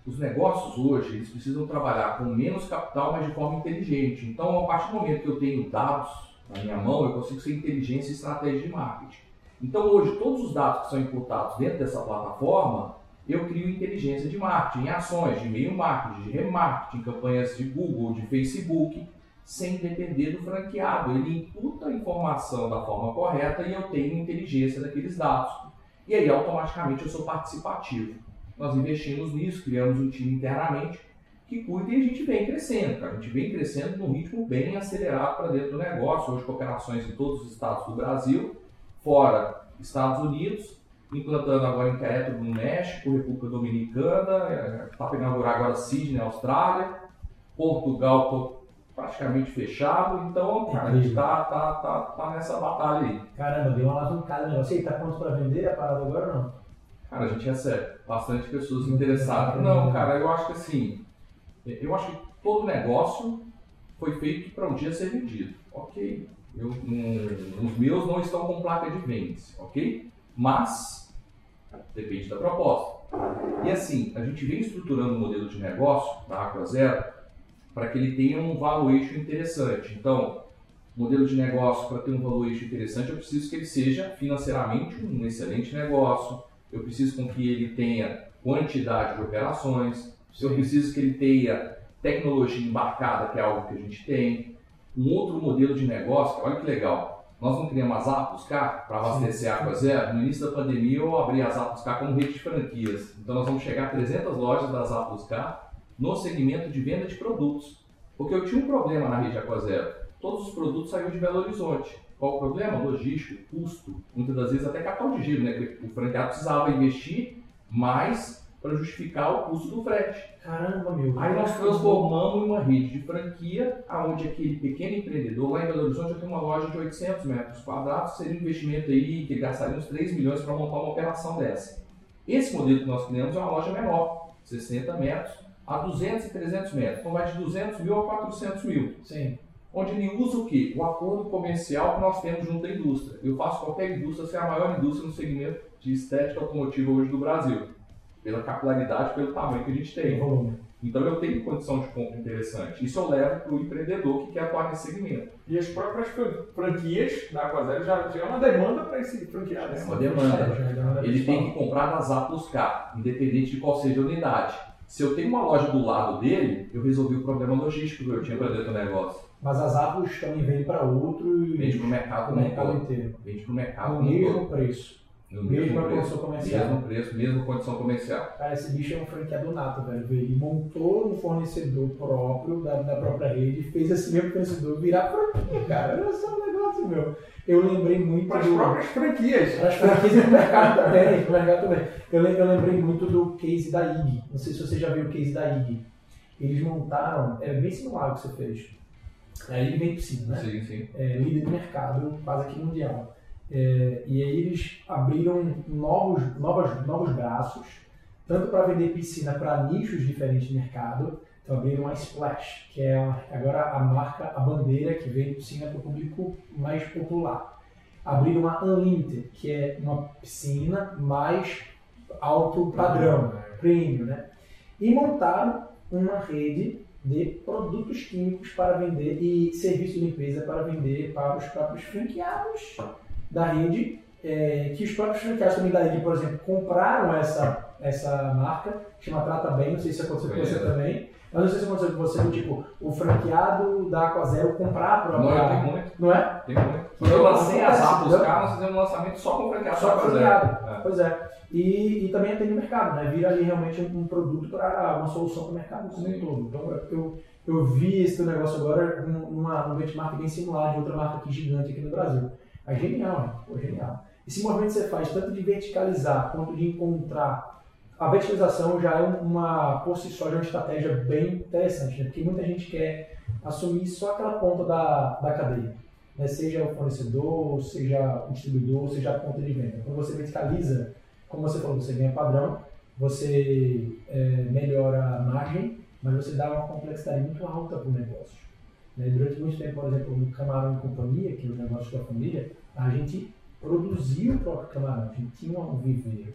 os negócios hoje eles precisam trabalhar com menos capital, mas de forma inteligente. Então, a partir do momento que eu tenho dados na minha mão, eu consigo ser inteligência e estratégia de marketing. Então, hoje, todos os dados que são imputados dentro dessa plataforma, eu crio inteligência de marketing, em ações de e-mail marketing, de remarketing, campanhas de Google, de Facebook, sem depender do franqueado. Ele imputa a informação da forma correta e eu tenho inteligência daqueles dados. E aí, automaticamente, eu sou participativo. Nós investimos nisso, criamos um time internamente que cuida e a gente vem crescendo. cara. A gente vem crescendo num ritmo bem acelerado para dentro do negócio. Hoje, com operações em todos os estados do Brasil, fora Estados Unidos, implantando agora em Querétaro, no México, República Dominicana, está para inaugurar agora Sydney, Austrália, Portugal, praticamente fechado. Então, cara, a gente está tá, tá, tá nessa batalha aí. caramba, deu uma alavancada no negócio. E aí, tá pronto para vender a parada agora ou não? Cara, a gente recebe bastante pessoas interessadas. Não, cara, eu acho que assim, eu acho que todo negócio foi feito para um dia ser vendido, ok? Eu, hum, os meus não estão com placa de vendas, ok? Mas depende da proposta. E assim, a gente vem estruturando um modelo de negócio da Aqua Zero para que ele tenha um valuation interessante. Então, modelo de negócio para ter um valuation interessante, eu preciso que ele seja financeiramente um excelente negócio. Eu preciso com que ele tenha quantidade de operações. Eu Sim. preciso que ele tenha tecnologia embarcada, que é algo que a gente tem. Um outro modelo de negócio, olha que legal. Nós não criamos as Apos Car para abastecer a Zero. No início da pandemia, eu abri as Apos Car como rede de franquias. Então, nós vamos chegar a 300 lojas das Apos Car no segmento de venda de produtos. Porque eu tinha um problema na rede Aquazero. Todos os produtos saíam de Belo Horizonte. Qual o problema? Logístico, custo. Muitas das vezes até capital de giro, né? O franqueado precisava investir mais para justificar o custo do frete. Caramba, meu. Aí nós transformamos em uma rede de franquia, onde aquele pequeno empreendedor, lá em Belo Horizonte, eu tenho uma loja de 800 metros quadrados, seria um investimento aí que ele gastaria uns 3 milhões para montar uma operação dessa. Esse modelo que nós criamos é uma loja menor, 60 metros, a 200 e 300 metros. Então vai de 200 mil a 400 mil. Sim. Onde ele usa o quê? O acordo comercial que nós temos junto à indústria. Eu faço qualquer indústria ser a maior indústria no segmento de estética automotiva hoje do Brasil. Pela capilaridade, pelo tamanho que a gente tem. Volume. Então eu tenho condição de compra interessante. Isso eu levo para o empreendedor que quer atuar nesse segmento. E as próprias fran- franquias da Aquazero já, já é uma demanda para esse franqueado. É né? uma demanda. É, é Ele tem que comprar das A plus K, independente de qual seja a unidade. Se eu tenho uma loja do lado dele, eu resolvi o problema logístico que eu tinha para dentro do negócio. Mas as Apos também vendem para outro e Vende para o mercado mercado inteiro. Vende para o mercado No mesmo preço. No Mesma preço. condição comercial. Mesmo preço, mesma condição comercial. Cara, esse bicho é um franqueador nato, velho. Ele montou um fornecedor próprio da, da própria rede e fez esse mesmo fornecedor virar franquia, cara. Olha só o negócio, meu. Eu lembrei muito Para as do... próprias franquias. Para as franquias pro mercado também, pro mercado também. Eu, eu lembrei muito do case da IG. Não sei se você já viu o case da IG. Eles montaram, é bem similar ao que você fez. A IG vem piscina, né? Sim, sim. é, líder de mercado, quase aqui mundial. É, e aí eles abriram novos, novos, novos braços, tanto para vender piscina para nichos diferentes de mercado. Então abriram a Splash, que é agora a marca, a bandeira que vende piscina para o público mais popular. Abriram a Unlimited, que é uma piscina mais alto padrão, premium, né? E montaram uma rede de produtos químicos para vender e serviço de limpeza para vender para os próprios franqueados da rede, é, que os próprios franqueados também da rede, por exemplo, compraram essa, essa marca, que chama Trata Bem, não sei se aconteceu com você Conheço. também, mas não sei se aconteceu com você, tipo, o franqueado da Aquazero comprar a própria Não, tem muito, não é? tem muito. E Eu lancei as acontece, A plus entendeu? K, nós fizemos um lançamento só com franqueado. Só fazer. franqueado. É. Pois é. E, e também atende o mercado, né? Vira ali realmente um, um produto para uma solução para o mercado como um todo. Então eu, eu, eu vi esse negócio agora num- numa, num benchmark bem similar de outra marca aqui gigante aqui no Brasil. É genial, né? Pô, genial. Esse movimento que você faz, tanto de verticalizar quanto de encontrar. A verticalização já é uma, por si só, já é uma estratégia bem interessante, né? Porque muita gente quer assumir só aquela ponta da, da cadeia. Né? Seja o fornecedor, seja o distribuidor, seja a ponta de venda. Quando você verticaliza, como você falou, você ganha padrão, você é, melhora a margem, mas você dá uma complexidade muito alta para o negócio. Né? Durante muito tempo, por exemplo, no Camarão e Companhia, que é o negócio da família, a gente produzia o próprio camarão, a gente tinha um viveiro.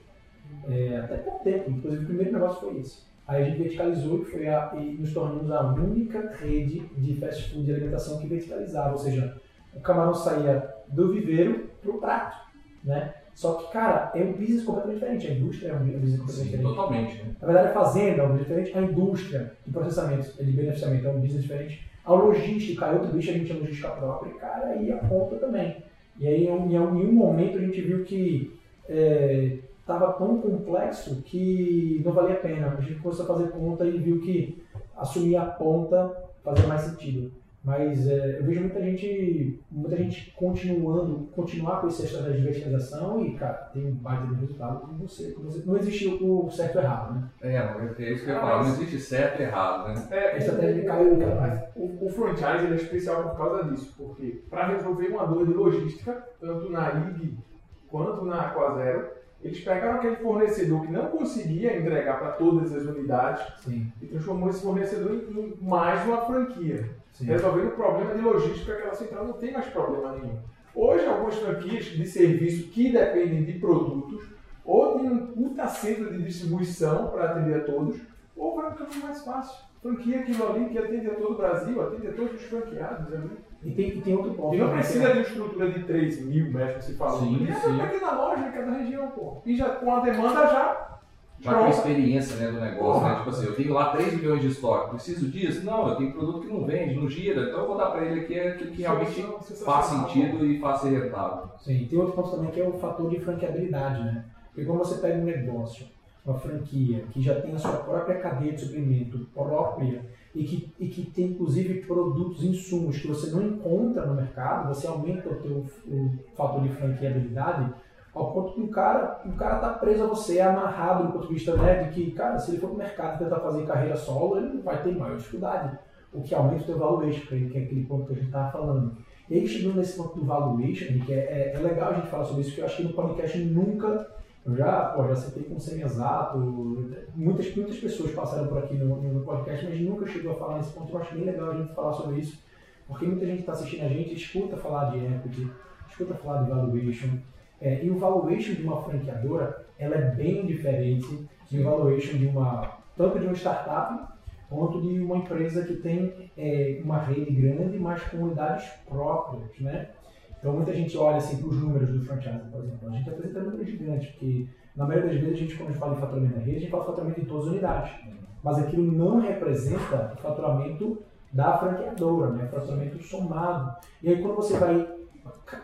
É, até pouco tempo, inclusive o primeiro negócio foi esse. Aí a gente verticalizou e, foi a, e nos tornamos a única rede de fast food de alimentação que verticalizava, ou seja, o camarão saía do viveiro para o prato, né? Só que, cara, é um business completamente diferente. A indústria é um business completamente Sim, diferente. totalmente. Né? Na verdade, a fazenda é um business diferente. A indústria de processamento, de beneficiamento é um business diferente. A logística é outro bicho, a gente de logística própria. E, cara, aí a ponta também. E aí, em um, em um momento, a gente viu que estava tão complexo que não valia a pena. A gente começou a fazer conta e viu que assumir a ponta fazia mais sentido. Mas é, eu vejo muita gente, muita gente continuando, continuar com essa estratégia de verticalização e, cara, tem um baita de resultado com você, com você. Não existe o certo e o errado, né? É, é isso que eu ia falar. Não existe certo e errado, né? É, A estratégia de um. o, o franchise ele é especial por causa disso, porque para resolver uma dor de logística, tanto na IG quanto na Aquazero, eles pegaram aquele fornecedor que não conseguia entregar para todas as unidades Sim, e transformou esse fornecedor em, mais uma franquia. sim. resolvendo o problema de logística, aquela central não tem mais problema nenhum. Hoje, algumas franquias de serviço que dependem de produtos, ou tem um puta centro de distribuição para atender a todos, ou vai caminho mais fácil. Franquia aquilo ali que atende a todo o Brasil, atende a todos os franqueados ali. E tem, e tem outro ponto. E não que precisa é- de uma estrutura de 3 mil metros que se falou. Sim, E é sim. uma pequena loja em cada região, pô. E já com a demanda já. Já com a experiência né, do negócio, né? Tipo assim, eu tenho lá 3 milhões de estoque, preciso disso? Não, eu tenho produto que não vende, não gira, então eu vou dar para ele aqui aquilo que realmente faz sentido e faz ser rentável. Sim, tem outro ponto também que é o fator de franqueabilidade, né? Porque quando você pega um negócio, uma franquia, que já tem a sua própria cadeia de suprimento própria e que, e que tem inclusive produtos, insumos que você não encontra no mercado, você aumenta o teu o fator de franqueabilidade ao ponto que o cara, o cara tá preso a você, é amarrado do ponto de vista né, de que, cara, se ele for pro mercado tentar fazer carreira solo, ele vai ter maior dificuldade. O que aumenta o teu valuation, que é aquele ponto que a gente estava falando. E aí, chegando nesse ponto do valuation, Henrique, é, é, é legal a gente falar sobre isso, porque eu acho que no podcast nunca. Eu já, pô, já citei com semi-exato, muitas, muitas pessoas passaram por aqui no, no podcast, mas nunca chegou a falar nesse ponto. Eu acho bem legal a gente falar sobre isso, porque muita gente está assistindo a gente, escuta falar de equity, escuta falar de valuation. É, e o valuation de uma franqueadora, ela é bem diferente um valuation de uma, tanto de uma startup quanto de uma empresa que tem é, uma rede grande, mas com unidades próprias, né? Então muita gente olha assim para os números do franchise, por exemplo. A gente apresenta números gigantes, porque na maioria das vezes a gente, quando a gente fala em faturamento da rede, a gente fala faturamento em todas as unidades. Mas aquilo não representa o faturamento da franqueadora, né? Faturamento somado. E aí quando você vai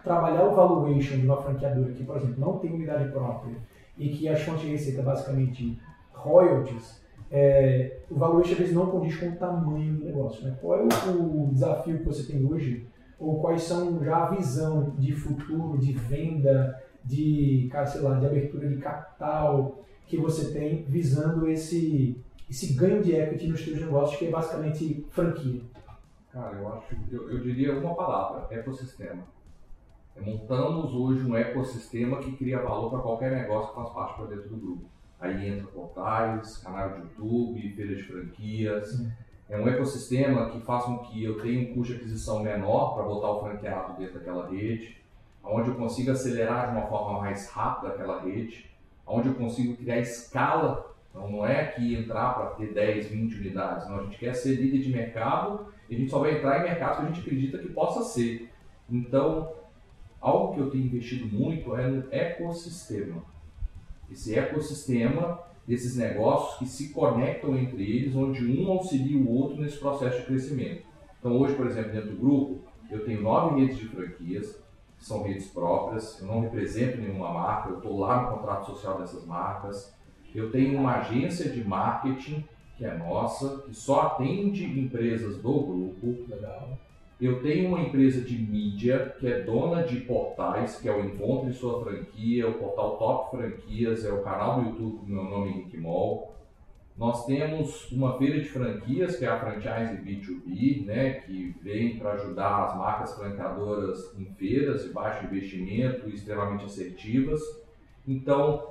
trabalhar o valuation de uma franqueadora que, por exemplo, não tem unidade própria e que as fontes de receita basicamente royalties, é, o valuation às vezes não condiz com o tamanho do negócio. Né? Qual é o, o desafio que você tem hoje? Ou quais são já a visão de futuro, de venda, de, cara, sei lá, de abertura de capital que você tem visando esse, esse ganho de equity nos seus negócios, que é basicamente franquia? Cara, eu acho, eu, eu diria uma palavra, ecossistema. Montamos hoje um ecossistema que cria valor para qualquer negócio que faz parte para dentro do grupo. Aí entra portais, canal de YouTube, feiras de franquias. É um ecossistema que faz com que eu tenha um custo de aquisição menor para botar o franqueado dentro daquela rede, onde eu consiga acelerar de uma forma mais rápida aquela rede, onde eu consigo criar escala. Então não é aqui entrar para ter 10, 20 unidades, não. A gente quer ser líder de mercado e a gente só vai entrar em mercados que a gente acredita que possa ser. Então, algo que eu tenho investido muito é no ecossistema. Esse ecossistema desses negócios que se conectam entre eles, onde um auxilia o outro nesse processo de crescimento. Então, hoje, por exemplo, dentro do grupo, eu tenho nove redes de franquias, que são redes próprias, eu não represento nenhuma marca, eu estou lá no contrato social dessas marcas. Eu tenho uma agência de marketing, que é nossa, que só atende empresas do grupo. Legal. Eu tenho uma empresa de mídia que é dona de portais, que é o Encontre Sua Franquia, o portal Top Franquias, é o canal do YouTube meu nome Henrique Mol. Nós temos uma feira de franquias, que é a Franchise B2B, né, que vem para ajudar as marcas franqueadoras em feiras de baixo investimento extremamente assertivas. Então,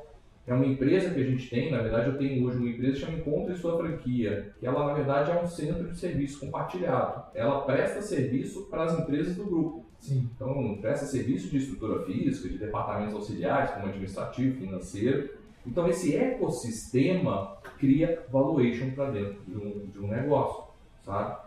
é uma empresa que a gente tem, na verdade eu tenho hoje uma empresa que chama Encontre Sua Franquia, que ela na verdade é um centro de serviço compartilhado. Ela presta serviço para as empresas do grupo. Sim. Então, presta serviço de estrutura física, de departamentos auxiliares, como administrativo, financeiro. Então, esse ecossistema cria valuation para dentro de um, de um negócio, sabe?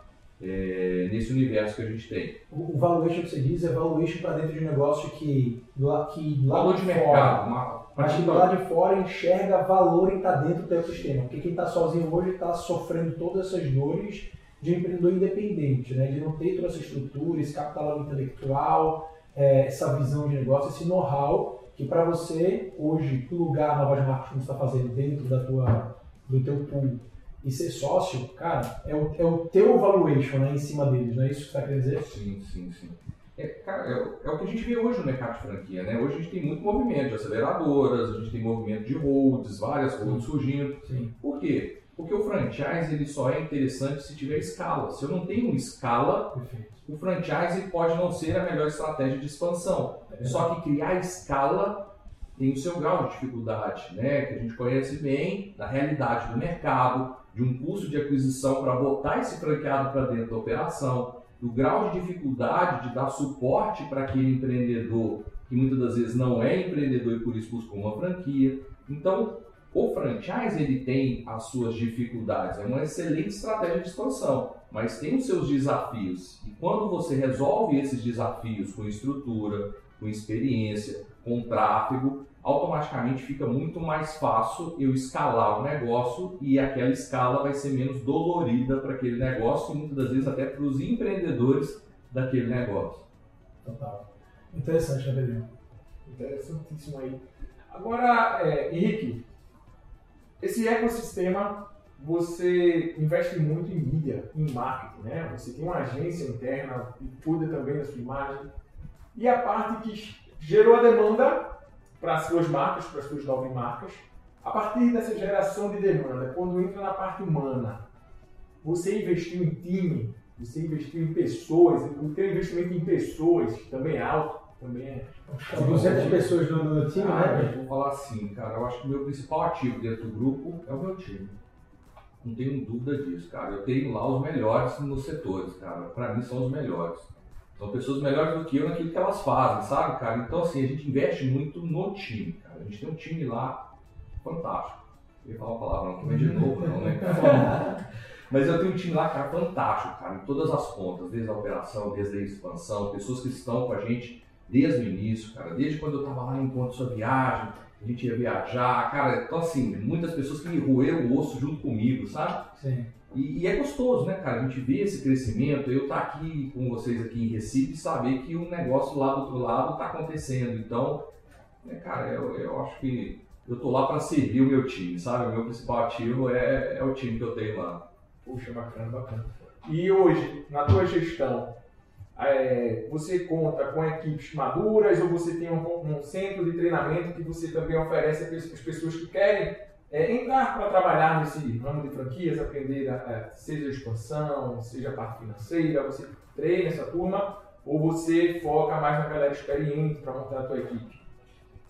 É, nesse universo que a gente tem. O, o valuation que você diz é valuation para dentro de um negócio que, lá, que lá Valor de de fora, mercado, uma, mas que do lado de fora enxerga valor em estar dentro do ecossistema. Porque quem está sozinho hoje está sofrendo todas essas dores de empreendedor independente, né? de não ter toda essa estrutura, esse capital intelectual, é, essa visão de negócio, esse know-how que para você hoje plugar novas marcas como você está fazendo dentro da tua, do teu pool e ser sócio, cara, é o, é o teu valuation né, em cima deles, não é isso que você está querendo dizer? Sim, sim, sim. É, cara, é, o- é o que a gente vê hoje no mercado de franquia, né? Hoje a gente tem muito movimento de aceleradoras, a gente tem movimento de holds, várias holds surgindo. Sim. Por quê? Porque o franchise ele só é interessante se tiver escala. Se eu não tenho escala, Perfeito. o franchise pode não ser a melhor estratégia de expansão. É. Só que criar escala tem o seu grau de dificuldade, né? Que a gente conhece bem da realidade do mercado, de um custo de aquisição para botar esse franqueado para dentro da operação, do grau de dificuldade de dar suporte para aquele empreendedor que muitas das vezes não é empreendedor e por isso busca uma franquia. Então, o franchise ele tem as suas dificuldades, é uma excelente estratégia de expansão, mas tem os seus desafios. E quando você resolve esses desafios com estrutura, com experiência, com tráfego, automaticamente fica muito mais fácil eu escalar o negócio e aquela escala vai ser menos dolorida para aquele negócio e muitas das vezes até para os empreendedores daquele negócio. Total. Interessante, Pedrinho? Interessantíssimo aí. Agora, é, Henrique, esse ecossistema você investe muito em mídia, em marketing, né? Você tem uma agência interna e cuida também da sua imagem. E a parte que gerou a demanda para as suas marcas, para as suas nove marcas, a partir dessa geração de demanda, quando entra na parte humana, você investiu em time, você investiu em pessoas, o teu investimento em pessoas também é alto, também é São 200 pessoas no, no time, Cara, né? eu vou falar assim, cara, eu acho que o meu principal ativo dentro do grupo é o meu time. Não tenho dúvida disso, cara. Eu tenho lá os melhores nos setores, cara. Pra mim são os melhores. São pessoas melhores do que eu naquilo que elas fazem, sabe, cara? Então, assim, a gente investe muito no time, cara. A gente tem um time lá fantástico. Eu ia falar uma palavra, não, que vem de novo, não, né? Mas eu tenho um time lá, cara, fantástico, cara, em todas as pontas, desde a operação, desde a expansão, pessoas que estão com a gente desde o início, cara, desde quando eu tava lá no Encontro Sua Viagem, a gente ia viajar, cara, então assim, muitas pessoas que roeram o osso junto comigo, sabe? Sim. E, e é gostoso, né, cara? A gente vê esse crescimento, eu estar aqui com vocês aqui em Recife e saber que o negócio lá do outro lado está acontecendo. Então, né, cara, eu, eu acho que eu tô lá para servir o meu time, sabe? O meu principal ativo é, é o time que eu tenho lá. Puxa, bacana, bacana. E hoje, na tua gestão, é, você conta com equipes maduras ou você tem um, um centro de treinamento que você também oferece para as pessoas que querem é, entrar para trabalhar nesse ramo de franquias, aprender, a, a- seja a expansão, seja a parte financeira, você treina essa turma ou você foca mais na galera experiente para montar a tua equipe?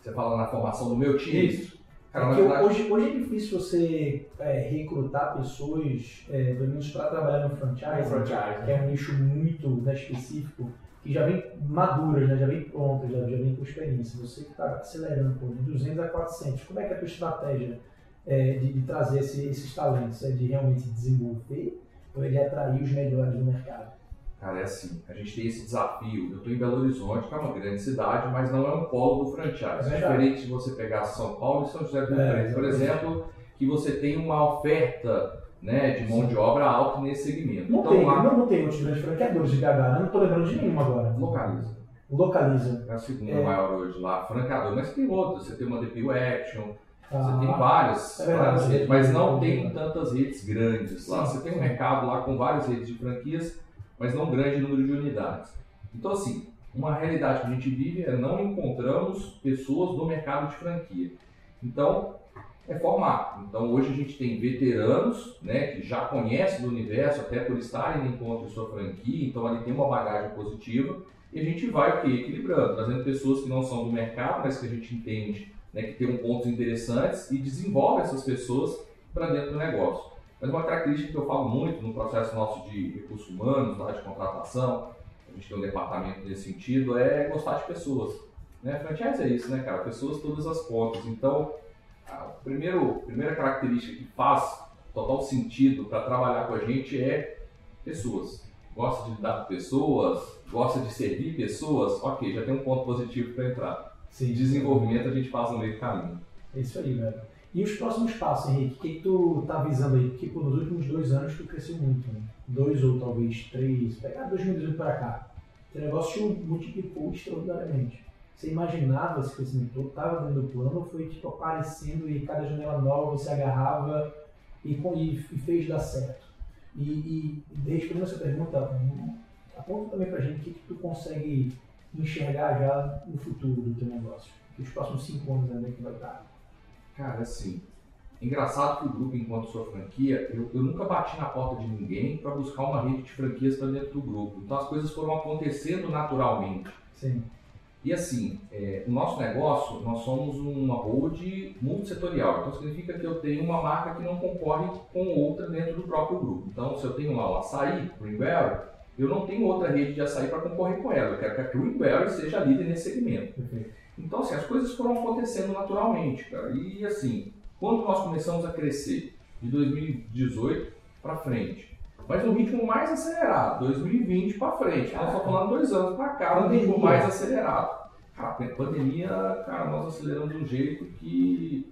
Você fala na formação do meu time? Isso. Cara, Porque verdade, hoje, hoje é difícil você é, recrutar pessoas, é, pelo menos para trabalhar no franchise, franchise, que é um nicho muito né, específico, que já vem maduras, né, já vem prontas, já, já vem com experiência. Você que está acelerando pô, de 200 a 400, como é que é a tua estratégia é, de, de trazer esse- esses talentos? É de realmente desenvolver ou é de atrair os melhores do mercado? Cara, é assim, a gente tem esse desafio. Eu estou em Belo Horizonte, que é uma grande cidade, mas não é um polo do franchise. É É diferente de você pegar São Paulo e São José do Rio É, Preto, por exemplo, que você tem uma oferta né, de mão de obra alta nesse segmento. Não, então tem, lá não, não tem outros grandes franqueadores de né? não estou lembrando de nenhum agora. localiza. Localiza. É a segunda É. maior hoje lá, franqueador, mas tem outras. Você tem uma DPU Action, Ah, você tem várias, é várias redes, mas não verdade. tem tantas redes grandes lá. Você tem um mercado lá com várias redes de franquias, mas não grande número de unidades. Então, assim, uma realidade que a gente vive é não encontramos pessoas no mercado de franquia. Então, é formar. Então hoje a gente tem veteranos, né, que já conhecem do universo, até por estarem no encontro de sua franquia, então ali tem uma bagagem positiva, e a gente vai o quê? equilibrando, trazendo pessoas que não são do mercado, mas que a gente entende né, que tem pontos interessantes e desenvolve essas pessoas para dentro do negócio. Mas uma característica que eu falo muito no processo nosso de recursos humanos, de contratação, a gente tem um departamento nesse sentido, é gostar de pessoas. Né? Franchise é isso, né, cara? Pessoas todas as pontas. Então, a primeiro, primeira característica que faz total sentido para trabalhar com a gente é pessoas. Gosta de lidar com pessoas, gosta de servir pessoas, ok, já tem um ponto positivo para entrar. Sim. Desenvolvimento a gente faz no meio do caminho. É isso aí, velho. E os próximos passos, Henrique? O que, que tu tá visando aí? Porque nos últimos dois anos tu cresceu muito, né? Dois ou talvez três, pegar 2018 para cá. O negócio multiplicou extraordinariamente. Você imaginava esse crescimento todo? Estava dentro do plano ou foi tipo aparecendo e cada janela nova você agarrava e, e, e fez dar certo? E, e respondendo essa pergunta, aponta também pra gente o que, que tu consegue enxergar já no futuro do teu negócio. Que os próximos cinco anos ainda que vai estar. Cara, assim, engraçado que o grupo, enquanto sua franquia, eu, eu nunca bati na porta de ninguém para buscar uma rede de franquias para dentro do grupo. Então as coisas foram acontecendo naturalmente. Sim. E assim, é, o nosso negócio, nós somos uma hold multissetorial. Então significa que eu tenho uma marca que não concorre com outra dentro do próprio grupo. Então se eu tenho lá o açaí, Greenberry, eu não tenho outra rede de açaí para concorrer com ela. Eu quero que a Greenberry seja líder nesse segmento. Uhum. Então assim, as coisas foram acontecendo naturalmente, cara. E assim, quando nós começamos a crescer, de 2018 para frente, mas no ritmo mais acelerado, 2020 para frente. Nós estamos falando dois anos para cá, no ritmo mais acelerado. Cara, a pandemia, cara, nós aceleramos de um jeito que,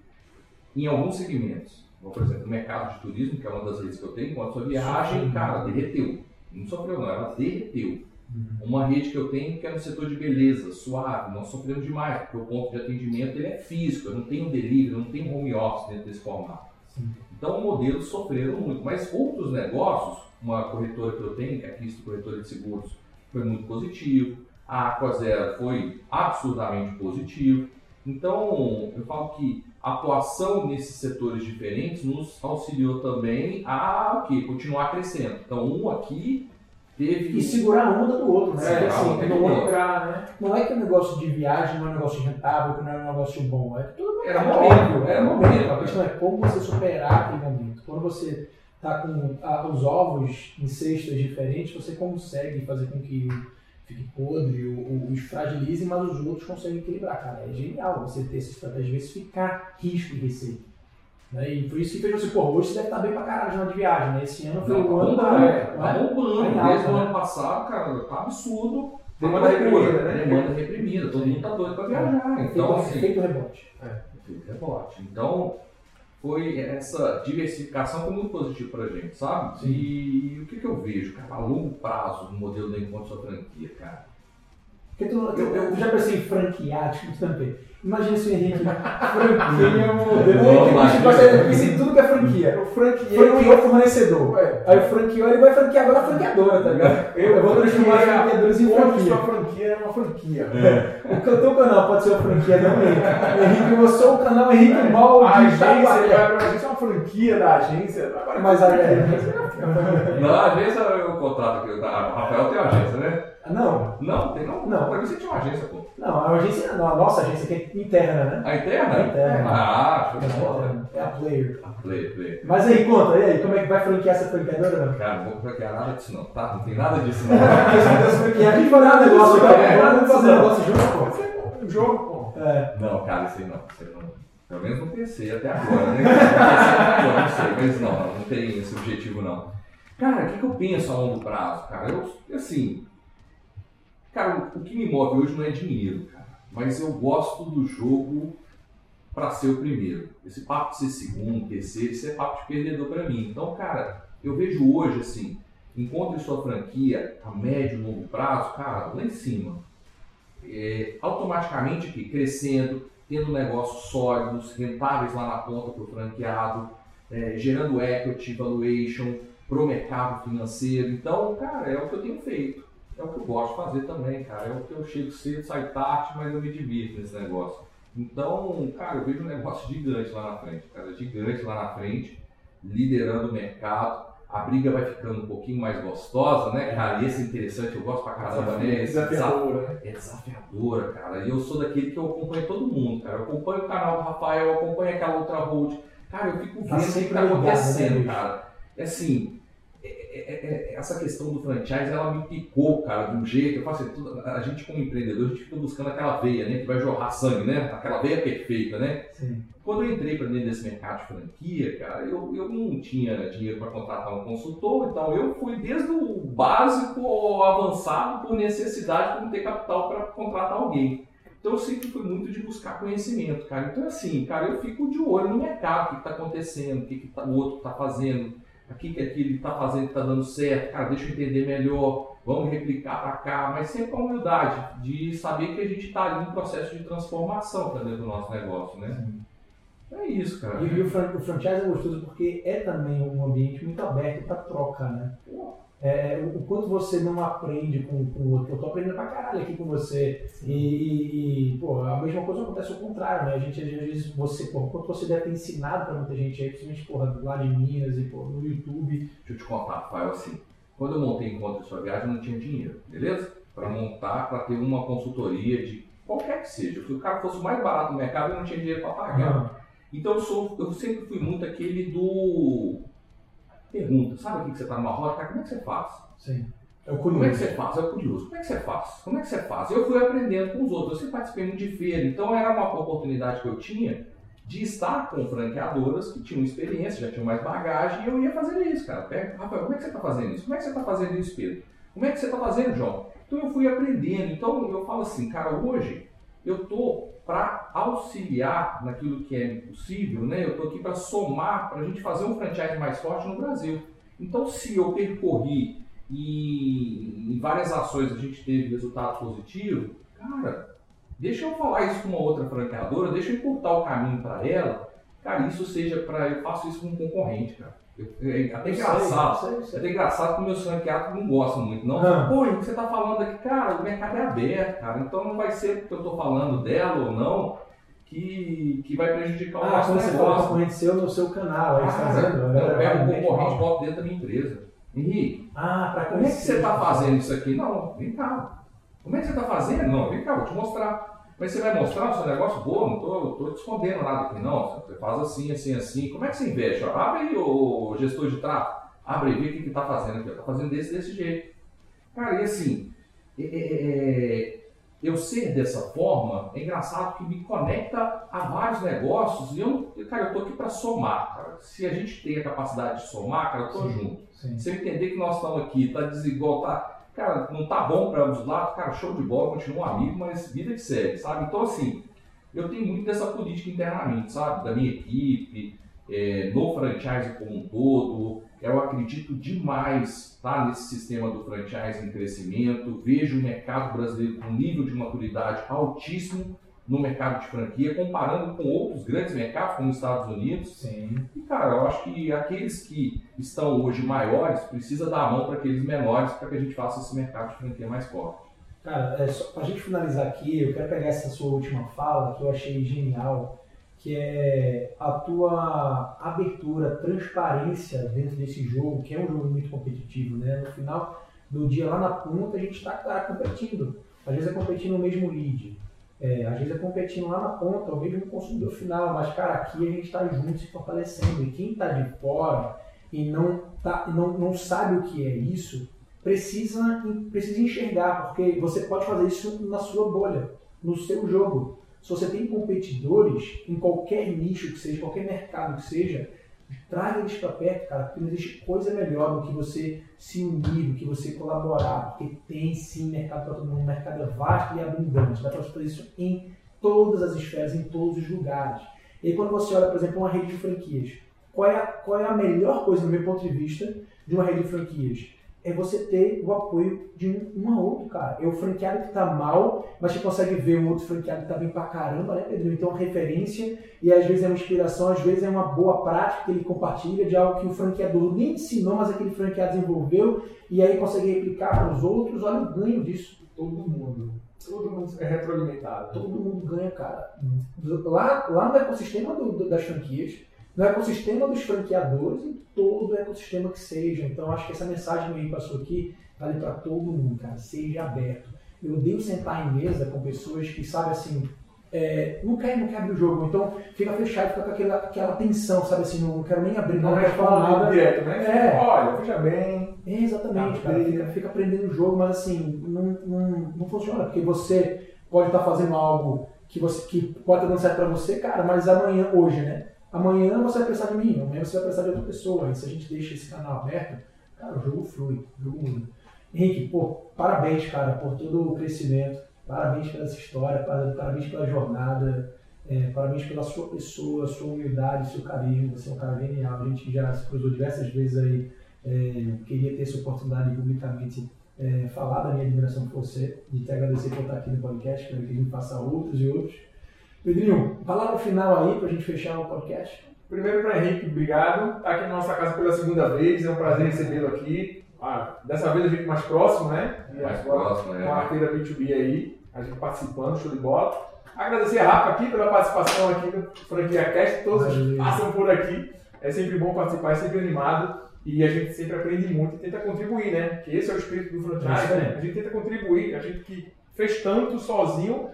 em alguns segmentos, por exemplo, o mercado de turismo, que é uma das redes que eu tenho, quando a sua viagem, cara, derreteu. Não sofreu não, ela derreteu. Uhum. Uma rede que eu tenho que é no setor de beleza, suave, nós sofremos demais, porque o ponto de atendimento ele é físico, eu não tenho delivery, eu não tenho home office dentro desse formato. Sim. Então, modelos sofreram muito. Mas outros negócios, uma corretora que eu tenho, que é a Cristo Corretora de Seguros, foi muito positivo. A Aquazero foi absurdamente positivo. Então, eu falo que atuação nesses setores diferentes nos auxiliou também a okay, continuar crescendo. Então, um aqui teve. E segurar a onda do outro, né? É, assim, não, entrar, né? não é que o negócio de viagem não é um negócio rentável, que não é um negócio bom. É tudo era momento, era momento. A questão é como você superar aquele momento. Quando você está com ah, os ovos em cestas diferentes, você consegue fazer com que fique podre ou, os fragilize, mas os outros conseguem equilibrar. Cara, é genial você ter essa estratégia, diversificar risco e receita. Né? E por isso que fez assim, pô, hoje você deve estar bem pra caralho de viagem, né? Esse ano foi o ano da. É, tá bombando. Desde o ano passado, cara, tá absurdo. Demanda reprimida, né? Demanda reprimida, todo mundo tá doido pra viajar. Então, assim. Feito rebote. É rebote. Então, foi essa diversificação foi muito positivo para a gente, sabe? Sim. E o que, que eu vejo, cara, a longo prazo no modelo da Encontro Sua Franquia, cara? Porque tu, eu, eu, já pensei em franquear, tipo, também. Imagina se o Henrique franquia um modelo. Eu pensei em tudo que é franquia. O franqueiro franqueou fornecedor. É. Aí o franqueou, ele vai franquear agora a franqueadora, tá ligado? Eu, eu vou transformar franqueadores em franquia. A franquia é uma franquia. É. O teu canal pode ser uma franquia também. Henrique, eu sou o canal Henrique Mal de A agência, a agência é uma franquia da agência. Mas a agência. Não, a agência é o contrato que o Rafael tem uma agência, né? Não. Não, tem não. Não. Pra mim você tinha uma agência, pô. Não, a agência, não, a nossa agência que é interna, né? A interna? A interna. Ah, show de bola. É a player. A player, player. Mas aí, conta, e aí, como é que vai franquear essa franqueadora, mano? Cara, não vou franquear nada disso não, tá? Não tem nada disso não. a gente vai dar um negócio aqui, é, vamos fazer um negócio junto, pô. Um jogo, pô. É. Não, cara, isso aí não. Isso aí não. Pelo menos não pensei até agora, né? Não, não sei, mas não, não tem esse objetivo não. Cara, o que, que eu penso a longo prazo, cara? Eu, assim, Cara, o que me move hoje não é dinheiro, cara. Mas eu gosto do jogo para ser o primeiro. Esse papo de ser segundo, terceiro, isso é papo de perdedor para mim. Então, cara, eu vejo hoje assim, encontre sua franquia a médio e longo prazo, cara, lá em cima. É, automaticamente aqui, crescendo, tendo negócios sólidos, rentáveis lá na ponta para o franqueado, é, gerando equity, valuation para o mercado financeiro. Então, cara, é o que eu tenho feito é o que eu gosto de fazer também, cara. É o que eu chego cedo, saio tarde, mas eu me divirto nesse negócio. Então, cara, eu vejo um negócio gigante lá na frente, cara, gigante lá na frente, liderando o mercado. A briga vai ficando um pouquinho mais gostosa, né, cara? E esse é interessante, eu gosto pra caramba, né? Esse Desafiadora. né? é desafiadora, cara. E eu sou daquele que eu acompanho todo mundo, cara. Eu acompanho o canal do Rafael, eu acompanho aquela outra road. Cara, eu fico Tá vendo o que tá ligado, acontecendo, né, cara. É assim, é- é- é- essa questão do franchise, ela me picou, cara, de um jeito. Eu faço assim, a gente como empreendedor, a gente fica buscando aquela veia, né, que vai jorrar sangue, né? Aquela veia perfeita, né? Sim. Quando eu entrei para dentro desse mercado de franquia, cara, eu, eu não tinha dinheiro para contratar um consultor, então eu fui desde o básico ao avançado por necessidade, por não ter capital para contratar alguém. Então eu sempre fui muito de buscar conhecimento, cara. Então assim, cara, eu fico de olho no mercado, o que está acontecendo, o que, que tá- o outro está fazendo, aqui que aquele está fazendo que está dando certo, cara, deixa eu entender melhor, vamos replicar para cá, mas sempre com a humildade de saber que a gente está ali em processo de transformação para dentro do nosso negócio, né? É isso, cara. E, o, o franchise é gostoso porque é também um ambiente muito aberto para troca, né? É, o, quanto você não aprende com, com o outro. Eu tô aprendendo pra caralho aqui com você. E, e- e, pô, a mesma coisa acontece ao contrário, né? A gente, às vezes, você, pô, o quanto você deve ter ensinado pra muita gente aí, principalmente, porra, lá de Minas e, pô, no YouTube. Deixa eu te contar, Rafael, assim, quando eu montei Encontro Sua Viagem, eu não tinha dinheiro, beleza? Para montar, para ter uma consultoria de qualquer que seja. Se o cara fosse o mais barato do mercado, eu não tinha dinheiro para pagar. Então eu, sou, eu sempre fui muito aquele do. Pergunta, sabe aqui que você está numa roda, cara, como é que você faz? Sim. É o Como é que curioso. você faz? É o curioso. Como é que você faz? Como é que você faz? Eu fui aprendendo com os outros. Eu sempre participei muito de feira, então era uma oportunidade que eu tinha de estar com franqueadoras que tinham experiência, já tinham mais bagagem, e eu ia fazer isso, cara. Pega, Rafael, como é que você está fazendo isso? Como é que você está fazendo isso, Pedro? Como é que você está fazendo, João? Então eu fui aprendendo. Então eu falo assim, cara, hoje eu tô para auxiliar naquilo que é possível, né? Eu tô aqui para somar, para a gente fazer um franchise mais forte no Brasil. Então, se eu percorri e em várias ações a gente teve resultado positivo, cara, deixa eu falar isso com uma outra franqueadora, deixa eu encurtar o caminho para ela. Cara, isso seja para. Eu faço isso com um concorrente, cara. É até Eu sei, engraçado. eu sei, eu É sei. até engraçado que meus franqueados não gostam muito, não. Ah. Pô, o que você tá falando aqui, cara, o mercado é aberto, cara. Então não vai ser porque eu tô falando dela ou não que, que vai prejudicar o Ah, nosso quando você fala negócio. concorrente seu no seu canal, aí você tá Cara, dizendo? a eu pego o concorrente e boto dentro da minha empresa. Henrique, Ah, pra como é que você conhecer. tá fazendo isso aqui? Não, vem cá. Como é que você tá fazendo? Não, vem cá, vou te mostrar. Mas você vai mostrar o seu negócio? Boa, não tô, tô te escondendo nada aqui, não. Você faz assim, assim, assim. Como é que você investe? Ó, abre aí, o gestor de tráfego. Abre aí, vê o que, que tá fazendo aqui. ó. Tá fazendo desse, desse jeito. Cara, e assim, é- é- é- eu ser dessa forma é engraçado que me conecta a vários negócios e eu, cara, eu tô aqui para somar, cara. Se a gente tem a capacidade de somar, cara, eu tô Sim. junto. Sim. Se eu entender que nós estamos aqui, tá desigual, tá, cara, não tá bom para ambos os lados, cara, show de bola, continua amigo, mas vida que segue, sabe? Então, assim, eu tenho muito dessa política internamente, sabe? Da minha equipe, é, no franchise como um todo. Eu acredito demais tá, nesse sistema do franchise em crescimento. Vejo o mercado brasileiro com um nível de maturidade altíssimo no mercado de franquia, comparando com outros grandes mercados, como os Estados Unidos. Sim. E, cara, eu acho que aqueles que estão hoje maiores precisa dar a mão para aqueles menores para que a gente faça esse mercado de franquia mais forte. Cara, é só pra gente finalizar aqui, eu quero pegar essa sua última fala, que eu achei genial, que é a tua abertura, transparência dentro desse jogo, que é um jogo muito competitivo, né? No final do dia, lá na ponta, a gente está competindo. Às vezes é competindo no mesmo lead, é, às vezes é competindo lá na ponta, o mesmo consumidor final, mas, cara, aqui a gente está junto se fortalecendo. E quem está de fora e não, tá, não, não sabe o que é isso, precisa, precisa enxergar, porque você pode fazer isso na sua bolha, no seu jogo. Se você tem competidores em qualquer nicho que seja, qualquer mercado que seja, traga eles para perto, cara, porque não existe coisa melhor do que você se unir, do que você colaborar, porque tem sim mercado para todo mundo, mercado é vasto e abundante, dá para fazer isso em todas as esferas, em todos os lugares. E aí, quando você olha, por exemplo, uma rede de franquias, qual é, a, qual é a melhor coisa, no meu ponto de vista, de uma rede de franquias? É você ter o apoio de um, um a outro, cara. É o franqueado que tá mal, mas você consegue ver um outro franqueado que tá bem pra caramba, né, Pedro? Então, referência, e às vezes é uma inspiração, às vezes é uma boa prática que ele compartilha de algo que o franqueador nem ensinou, mas aquele franqueado desenvolveu, e aí consegue replicar para os outros. Olha o ganho disso. Todo mundo. Todo mundo é retroalimentado. Todo mundo ganha, cara. Lá, lá no ecossistema do- do- das franquias, no ecossistema dos franqueadores e todo o ecossistema que seja. Então, acho que essa mensagem que passou aqui vale para todo mundo, cara. Seja aberto. Eu odeio sentar em mesa com pessoas que, sabe assim, é, não quer, não quer abrir o jogo. Então, fica fechado, fica com aquela, aquela tensão, sabe assim, não, não quero nem abrir, não, Não quero falar nada. direto, né? É. Olha, veja bem. É, exatamente, Tá, cara. Fica, fica aprendendo o jogo, mas assim, não, não, não funciona, porque você pode estar fazendo algo que, você, que pode estar dando certo pra você, cara, mas amanhã, hoje, né? Amanhã você vai precisar de mim, amanhã você vai precisar de outra pessoa. E se a gente deixa esse canal aberto, cara, o jogo flui, o jogo muda. Henrique, pô, parabéns, cara, por todo o crescimento, parabéns pela essa história, para- parabéns pela jornada, é, parabéns pela sua pessoa, sua humildade, seu carisma, você é um cara genial. A gente já se cruzou diversas vezes aí é, queria ter essa oportunidade de publicamente é, falar da minha admiração por você e te agradecer por estar aqui no podcast, espero que a gente faça outros e outros. Pedrinho, palavra final aí pra gente fechar o podcast. Primeiro para Henrique, obrigado. Está aqui na nossa casa pela segunda vez, é um prazer recebê-lo aqui. Ah, dessa vez a gente mais próximo, né? E Mais agora, próximo, né? Com a feira B2B aí, a gente participando, show de bola. Agradecer a Rafa aqui pela participação aqui no Franquia Cast, todos Valeu. passam por aqui. É sempre bom participar, é sempre animado. E a gente sempre aprende muito e tenta contribuir, né? Que esse é o espírito do É franchise, aí. né? A gente tenta contribuir, a gente que fez tanto sozinho,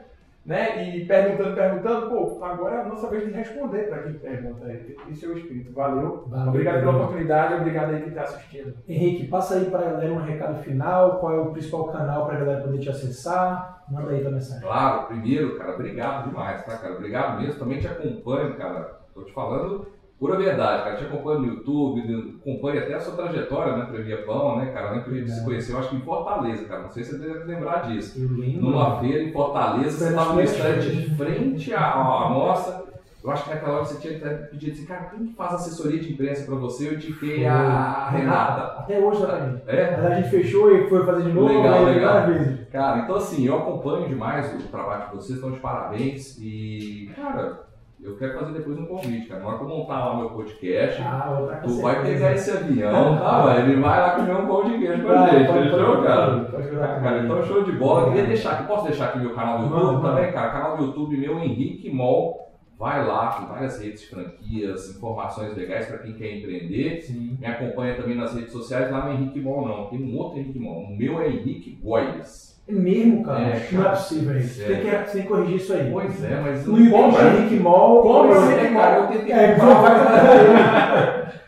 né? E perguntando, perguntando, pô, agora é a nossa vez de responder para quem pergunta. Esse é o espírito. Valeu. Valeu, obrigado pela oportunidade, obrigado aí quem está assistindo. Henrique, passa aí pra galera um recado final, qual é o principal canal pra galera poder te acessar. Manda aí tua mensagem. Claro, primeiro, cara, obrigado demais, tá, cara? Obrigado mesmo. Também te acompanho, cara. Tô te falando pura verdade, cara. Te acompanho no YouTube, acompanho até a sua trajetória, né, Previa Pão, né, cara? Nem que a gente se conheceu, acho que em Fortaleza, cara. Não sei se você deve lembrar disso. Eu. Numa feira em Fortaleza, você estava no feiras. de frente à, à nossa. Eu acho que naquela hora você tinha até pedido assim, cara, quem que faz assessoria de imprensa pra você? Eu indiquei a Renata. Até hoje tá também. É? A gente fechou e foi fazer de novo, Legal, legal. Cara, então assim, eu acompanho demais o trabalho de vocês, estão de parabéns e, cara, eu quero fazer depois um convite, cara. Na hora que eu montar lá o meu podcast, Ah, tu vai pegar esse avião, tá, velho? Ele vai lá comer um pão de queijo com a gente, fechou, cara? pode- cara, então show de bola. Queria deixar aqui, posso deixar aqui meu canal do YouTube também, cara? Canal do YouTube meu, Henrique Mol. Vai lá, tem várias redes de franquias, informações legais para quem quer empreender. Sim. Me acompanha também nas redes sociais, lá no Henrique Mol não, tem um outro Henrique Mol. O meu é Henrique Goiás. É mesmo, cara? É, não é cara. possível. Sério. Tem que, você tem que corrigir isso aí. Pois é, mas YouTube, Compra. Henrique Mol. Compra, você- Henrique cara, Mol. eu tentei É, comprar.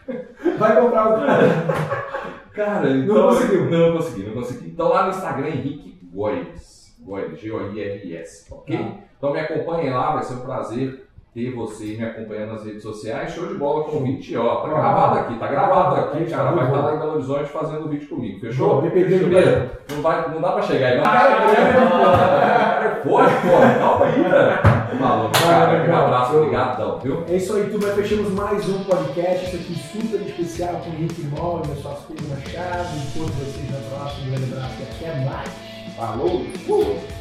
vai, vai comprar o Cara, então. Não conseguiu. Não consegui, não consegui. Então lá no Instagram, Henrique Goiás. Goiás, G-O-I-R-S, ok? Tá. Então me acompanhem lá, vai ser um prazer ter você me acompanhando nas redes sociais. Show de bola convite, ó. Tá gravado aqui, tá gravado aqui, aí, cara. tá Vai estar lá em Belo Horizonte fazendo vídeo comigo, fechou? DPD de Beleza? Não, vai, não dá pra chegar aí, não. Ah, Cara, é, é. Cara, é forte, pô. Calma aí, velho. Falou, cara. Valeu, Um legal. abraço, obrigadão, viu? É isso aí, turma. Fechamos mais um podcast. Esse aqui super especial com o Henrique Mol, meu sócio Pedro Machado. Todos vocês na próxima. Um grande abraço e até mais. Falou! Uh!